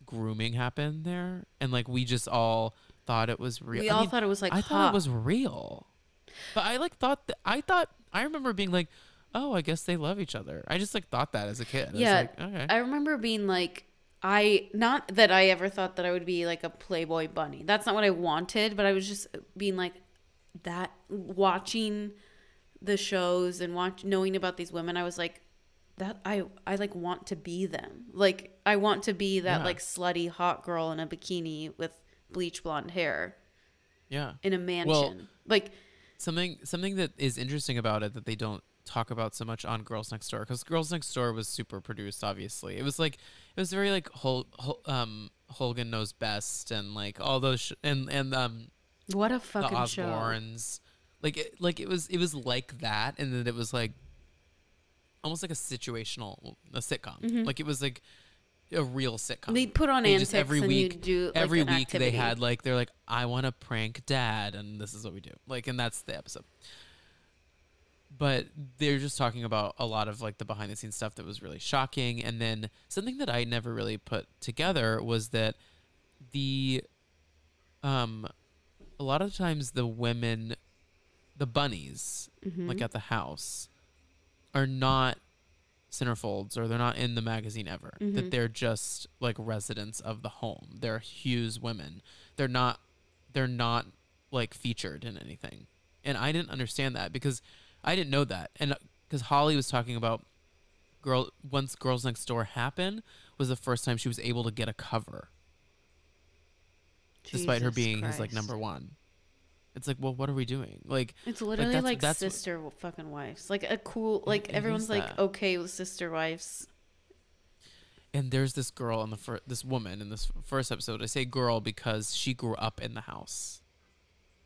grooming happened there, and like we just all thought it was real. We I all mean, thought it was like I hot. thought it was real, but I like thought that I thought I remember being like, oh, I guess they love each other. I just like thought that as a kid. I Yeah, like, okay. I remember being like, I not that I ever thought that I would be like a Playboy bunny. That's not what I wanted, but I was just being like that watching the shows and watch knowing about these women. I was like that I I like want to be them. Like I want to be that Yeah. like slutty hot girl in a bikini with bleach blonde hair yeah. in a mansion. like something something that is interesting about it that they don't talk about so much on Girls Next Door because Girls Next Door was super produced. Obviously, it was like it was very like Hol- Hol- um Hogan knows best and like all those sh- and and um what a the fucking show. Osbournes. Like it, like it was it was like that, and then it was like almost like a situational a sitcom. Like it was like a real sitcom. They put on They antics just every week- do like, every week they had like they're like i want to prank dad and this is what we do like and that's the episode but they're just talking about a lot of like the behind the scenes stuff that was really shocking and then something that i never really put together was that the um a lot of times the women the bunnies Mm-hmm. like at the house are not centerfolds or they're not in the magazine ever Mhm. that they're just like residents of the home they're Hugh's women they're not they're not like featured in anything and i didn't understand that because i didn't know that and because holly was talking about girl once girls next door happened was the first time she was able to get a cover despite her Jesus being his like number one it's like well what are we doing like It's literally that's- like, that's what- sister fucking wives. Like a cool, like everyone's like that. okay with sister wives. and there's this girl in the first, this woman in this first episode. I say girl because she grew up in the house.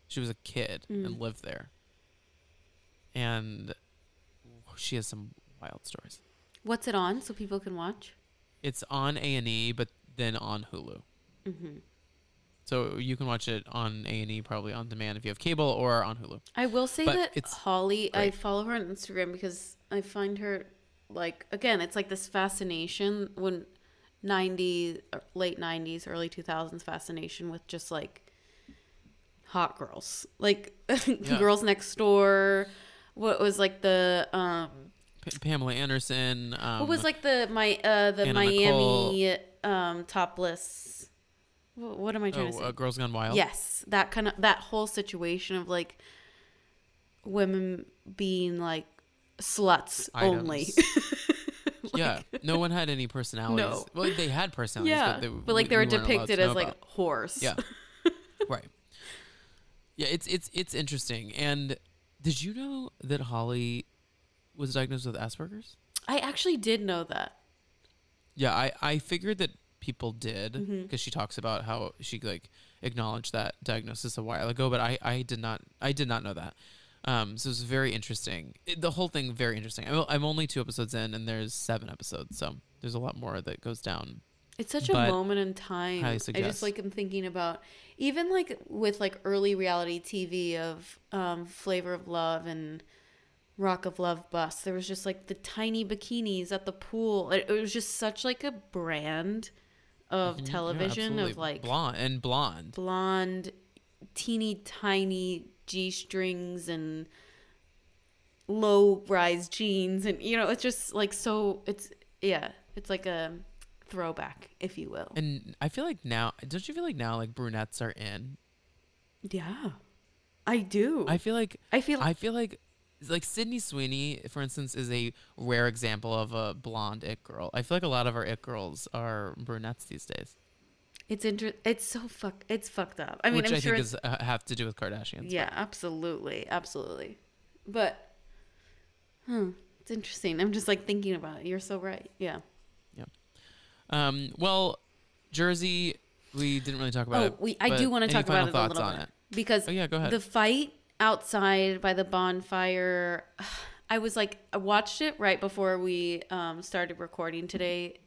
She was a kid and Mm. lived there, and she has some wild stories. What's it on so people can watch? It's on A and E, but then on Hulu. hmm So you can watch it on A and E, probably on demand if you have cable, or on Hulu. I will say But that it's Holly, I follow her on Instagram because I find her like again, it's like this fascination when 90s, late 90s, early 2000s fascination with just like hot girls. Like the girls next door. What was like the um P- Pamela Anderson. Um, what was like the my uh the Anna Miami um topless what, what am I trying to oh, say? uh, Girls Gone Wild. Yes, that kind of that whole situation of like women being like sluts only. Items. yeah, no one had any personalities. No. Well, they had personalities, yeah, but, they, but like we- they were we depicted as like about. whores. Yeah. right. Yeah, it's it's it's interesting. And did you know that Holly was diagnosed with Asperger's? I actually did know that. Yeah, I I figured that people did because Mhm. she talks about how she like acknowledged that diagnosis a while ago, but I I did not I did not know that. Um, so it's very interesting. It, the whole thing very interesting. I'm, I'm only two episodes in, and there's seven episodes, so there's a lot more that goes down. It's such a moment in time. I just like I'm thinking about even like with like early reality TV of um, Flavor of Love and Rock of Love Bus. There was just like the tiny bikinis at the pool. It, it was just such like a brand of Mhm. Yeah, television of like blonde and blonde. blonde, teeny tiny G strings and low rise jeans, and you know, it's just like so. It's yeah, it's like a throwback, if you will. And I feel like now, don't you feel like now like brunettes are in? Yeah, I do. I feel like I feel I feel like like Sydney Sweeney, for instance, is a rare example of a blonde it girl. I feel like a lot of our it girls are brunettes these days, it's inter- It's so fuck. It's fucked up. I mean, which I'm I sure. think is uh, have to do with Kardashians. yeah, absolutely, absolutely. But, hmm, it's interesting. I'm just like thinking about it. You're so right. Yeah. Um. Well, Jersey, we didn't really talk about Oh, it. we. I do want to talk about it a little on bit it? because Oh yeah, go ahead. the fight outside by the bonfire. I was like, I watched it right before we um, started recording today,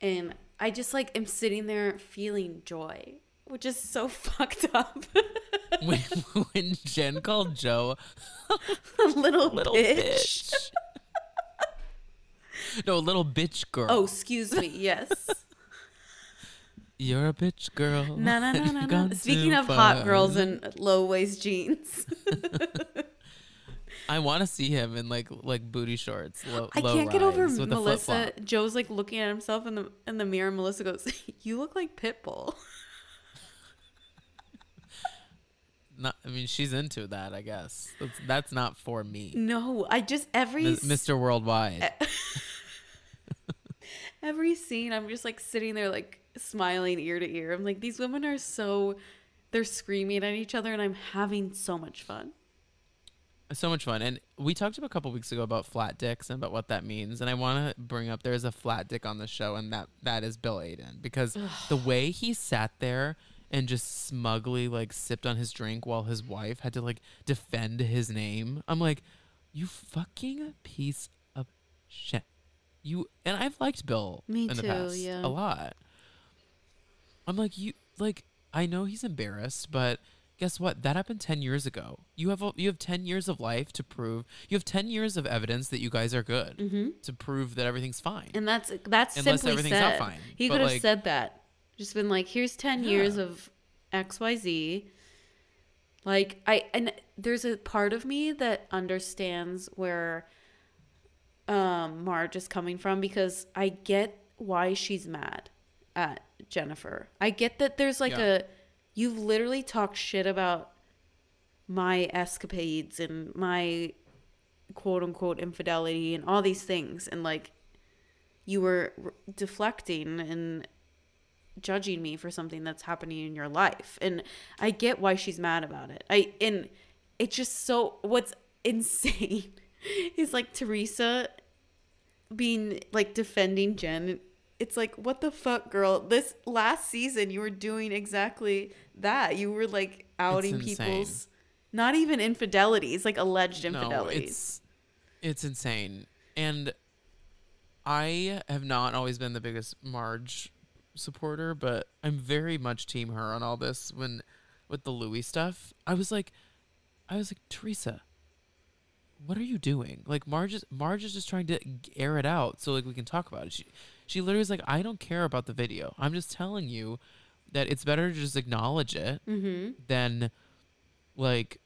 and I just like am sitting there feeling joy, which is so fucked up. when, when Jen called Joe a little, little bitch. bitch. no, little bitch girl. Oh, excuse me. Yes. you're a bitch girl. No, no, no, no, no. Speaking of hot girls in low waist jeans, I want to see him in like like booty shorts. Low, I can't get over rise with a Melissa. Joe's like looking at himself in the in the mirror. Melissa goes, "You look like Pitbull." Not, I mean, she's into that. I guess that's, that's not for me, No, I just every Mr. Worldwide. Every scene I'm just like sitting there like smiling ear to ear. I'm like these women are so they're screaming at each other and I'm having so much fun. so much fun. And we talked about a couple weeks ago about flat dicks and about what that means. And I want to bring up there is a flat dick on the show, and that that is Bill Aydin because the way he sat there and just smugly like sipped on his drink while his wife had to like defend his name. I'm like, you fucking piece of shit. You and I've liked Bill Me in the past yeah. a lot. I'm like you like I know he's embarrassed, but guess what? That happened 10 years ago. You have a, you have 10 years of life to prove. You have 10 years of evidence that you guys are good Mm-hmm. to prove that everything's fine. And that's that's Unless simply everything's said. not fine. He could have like- said that. Just been like, here's ten years of X Y Z. Like I and there's a part of me that understands where um Marge is coming from because I get why she's mad at Jennifer. I get that there's like Yeah. a you've literally talked shit about my escapades and my quote unquote infidelity and all these things and like you were r- deflecting and judging me for something that's happening in your life and i get why she's mad about it i and it's just so what's insane is like teresa being like defending jen it's like what the fuck girl this last season you were doing exactly that you were like outing people's not even infidelities like alleged infidelities. no, it's it's insane. And I have not always been the biggest Marge supporter, but I'm very much team her on all this when with the Louis stuff. I was like I was like, Teresa, what are you doing? Like Marge is Marge is just trying to air it out so like we can talk about it. She she literally is like, I don't care about the video. I'm just telling you that it's better to just acknowledge it mm-hmm than like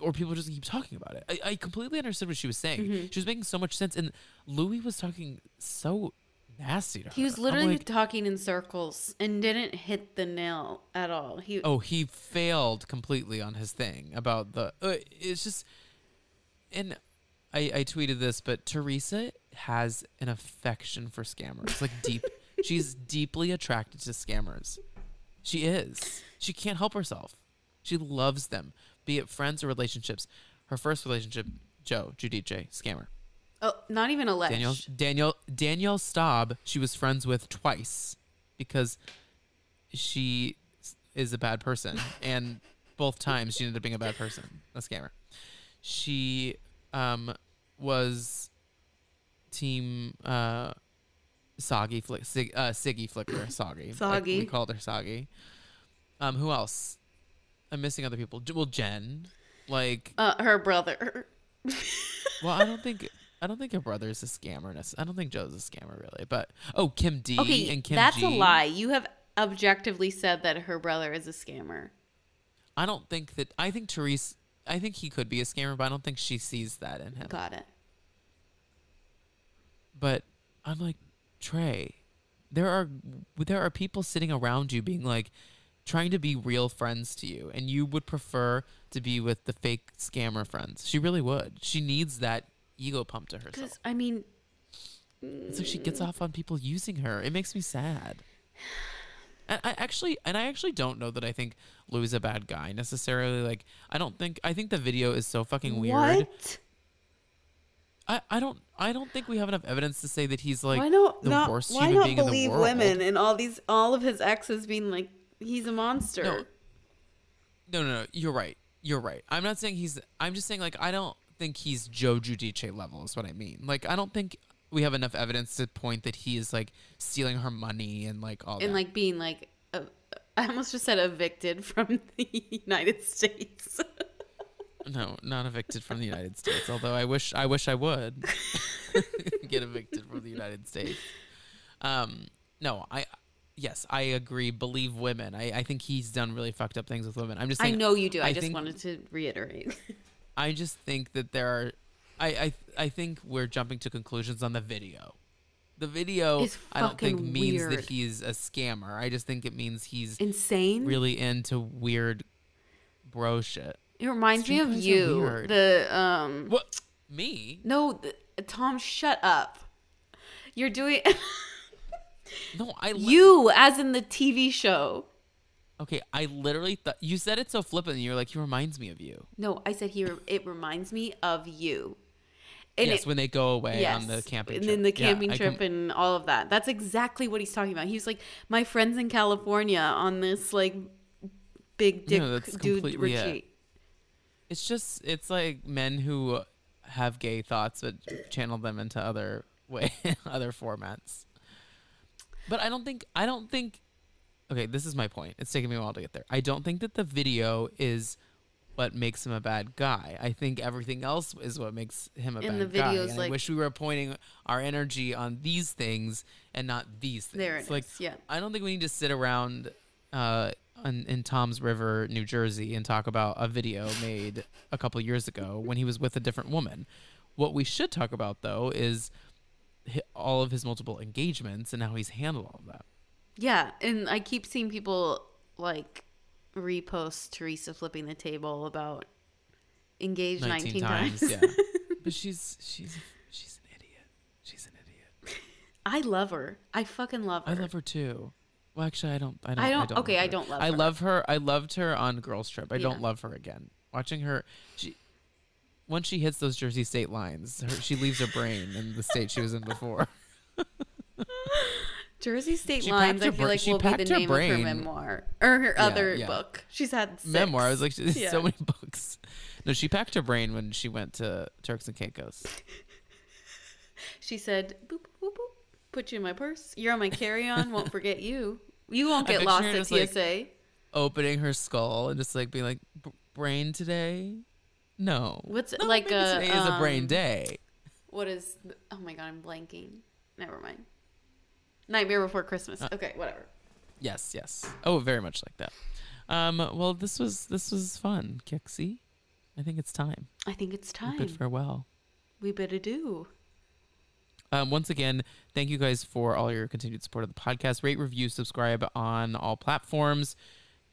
or people just keep talking about it. I, I completely understood what she was saying. Mhm. She was making so much sense and Louis was talking so nasty to her. He was literally like, talking in circles and didn't hit the nail at all. He oh, he failed completely on his thing about the uh, it's just and I, I tweeted this, but Teresa has an affection for scammers. Like deep she's deeply attracted to scammers. She is. She can't help herself. She loves them, be it friends or relationships. Her first relationship, Joe, Giudice, scammer. Oh, not even alleged. Daniel Daniel Danielle Staub, she was friends with twice because she is a bad person, and both times she ended up being a bad person, a scammer. She um was team uh soggy flick Sig, uh Siggy Flicker soggy Like, Soggy. we called her soggy. Um, who else? I'm missing other people. Well, Jen, like Uh, her brother. well, I don't think I don't think her brother's a scammer. I don't think Joe's a scammer really, but oh, Kim D Okay, and Kim that's G. a lie. You have objectively said that her brother is a scammer. I don't think that. I think Therese. I think he could be a scammer, but I don't think she sees that in him. Got it. But I'm like Trey. There are there are people sitting around you being like trying to be real friends to you, and you would prefer to be with the fake scammer friends. She really would. She needs that ego pump to herself. Because I mean, It's like she gets mm. off on people using her. It makes me sad. And I actually, and I actually don't know that I think Lou's a bad guy necessarily. Like, I don't think. I think the video is so fucking weird. what? I, I don't. I don't think we have enough evidence to say that he's like why not? the not worst why human not being in the believe world. women and all these all of his exes being like he's a monster? No. No, no, no. You're right. You're right. I'm not saying he's. I'm just saying like I don't think he's Joe Giudice level. Is what I mean. Like I don't think we have enough evidence to point that he is like stealing her money and like all and that. like being like, uh, I almost just said evicted from the United States. No, not evicted from the United States. Although I wish I wish I would get evicted from the United States. Um, no, I yes, I agree. Believe women. I, I think he's done really fucked up things with women. I'm just I know you do. I, I just think- wanted to reiterate. I just think that there are I, I I think we're jumping to conclusions on the video. The video It's I don't think fucking means weird. that he's a scammer. I just think it means he's Insane. really into weird bro shit. It reminds me Street of guys are you. weird. The um. What? Me? No, th- Tom, shut up. You're doing No, I li- you as in the TV show. Okay, I literally thought you said it so flippant. And you're like, he reminds me of you. No, I said here it reminds me of you. And yes, it- when they go away yes, on the camping trip. and then the camping I trip com- and all of that. That's exactly what he's talking about. He's like, my friends in California on this like big dick No, dude completely it. retreat. it's just it's like men who have gay thoughts but channel them into other way other formats. But I don't think I don't think okay, this is my point. It's taking me a while to get there. I don't think that the video is what makes him a bad guy. I think everything else is what makes him a bad guy. And I like- wish we were pointing our energy on these things and not these things. There it like is, yeah. I don't think we need to sit around uh, in, in Toms River, New Jersey, and talk about a video made a couple years ago when he was with a different woman. What we should talk about, though, is all of his multiple engagements and how he's handled all of that. Yeah, and I keep seeing people like repost Teresa flipping the table about engaged 19, times. yeah. But she's she's she's an idiot. She's an idiot. I love her. I fucking love her. I love her too. Well, actually, I don't. I don't. I don't- okay, I don't love her. I her. love her. I loved her on Girls Trip. I Yeah. don't love her again. Watching her, she once she hits those Jersey State lines, her, she leaves her brain in the state she was in before. Jersey State She Lines, I feel like will be the name of her brain. memoir or her Yeah, other yeah. book. She's had six. Memoir. I was like, Yeah. so many books. No, she packed her brain when she went to Turks and Caicos. She said, boop, boop, boop, put you in my purse. You're on my carry on. Won't forget you. You won't get lost at just, like, TSA. Opening her skull and just like being like, brain today? No. What's No, like a, today is a brain um, day. what is, oh my God, I'm blanking. Never mind. Nightmare Before Christmas. Uh, okay, whatever. Yes, yes. Oh, very much like that. Um, well, this was this was fun, Kixie. I think it's time. I think it's time. Good farewell. we better do. Um, once again, thank you guys for all your continued support of the podcast. Rate, review, subscribe on all platforms.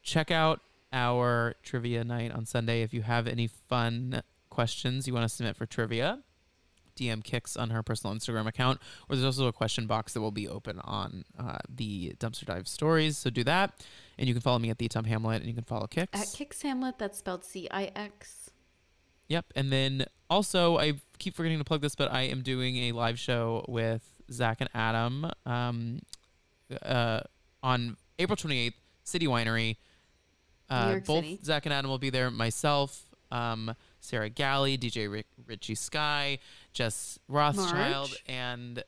Check out our trivia night on Sunday. If you have any fun questions you want to submit for trivia, DM Kix on her personal Instagram account, or there's also a question box that will be open on uh, the Dumpster Dive stories. So do that, and you can follow me at the Tom Hamlet, and you can follow Kix. At Kix Hamlet, that's spelled C I X. Yep. And then also, I keep forgetting to plug this, but I am doing a live show with Zach and Adam um, uh, on April 28th, City Winery. Uh, both City. Zach and Adam will be there. Myself, um, Sarah Galley, DJ Rick, Richie Sky, Jess Rothschild, Marge. and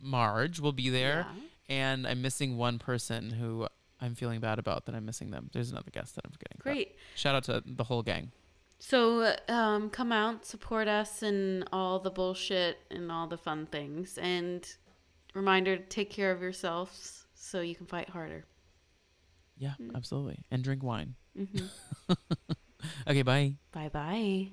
Marge will be there. Yeah. And I'm missing one person who I'm feeling bad about that I'm missing them. There's another guest that I'm forgetting. Great. Shout out to the whole gang. So um, come out, support us and all the bullshit and all the fun things. And reminder to take care of yourselves so you can fight harder. Yeah, absolutely. And drink wine. hmm Okay, bye. bye bye.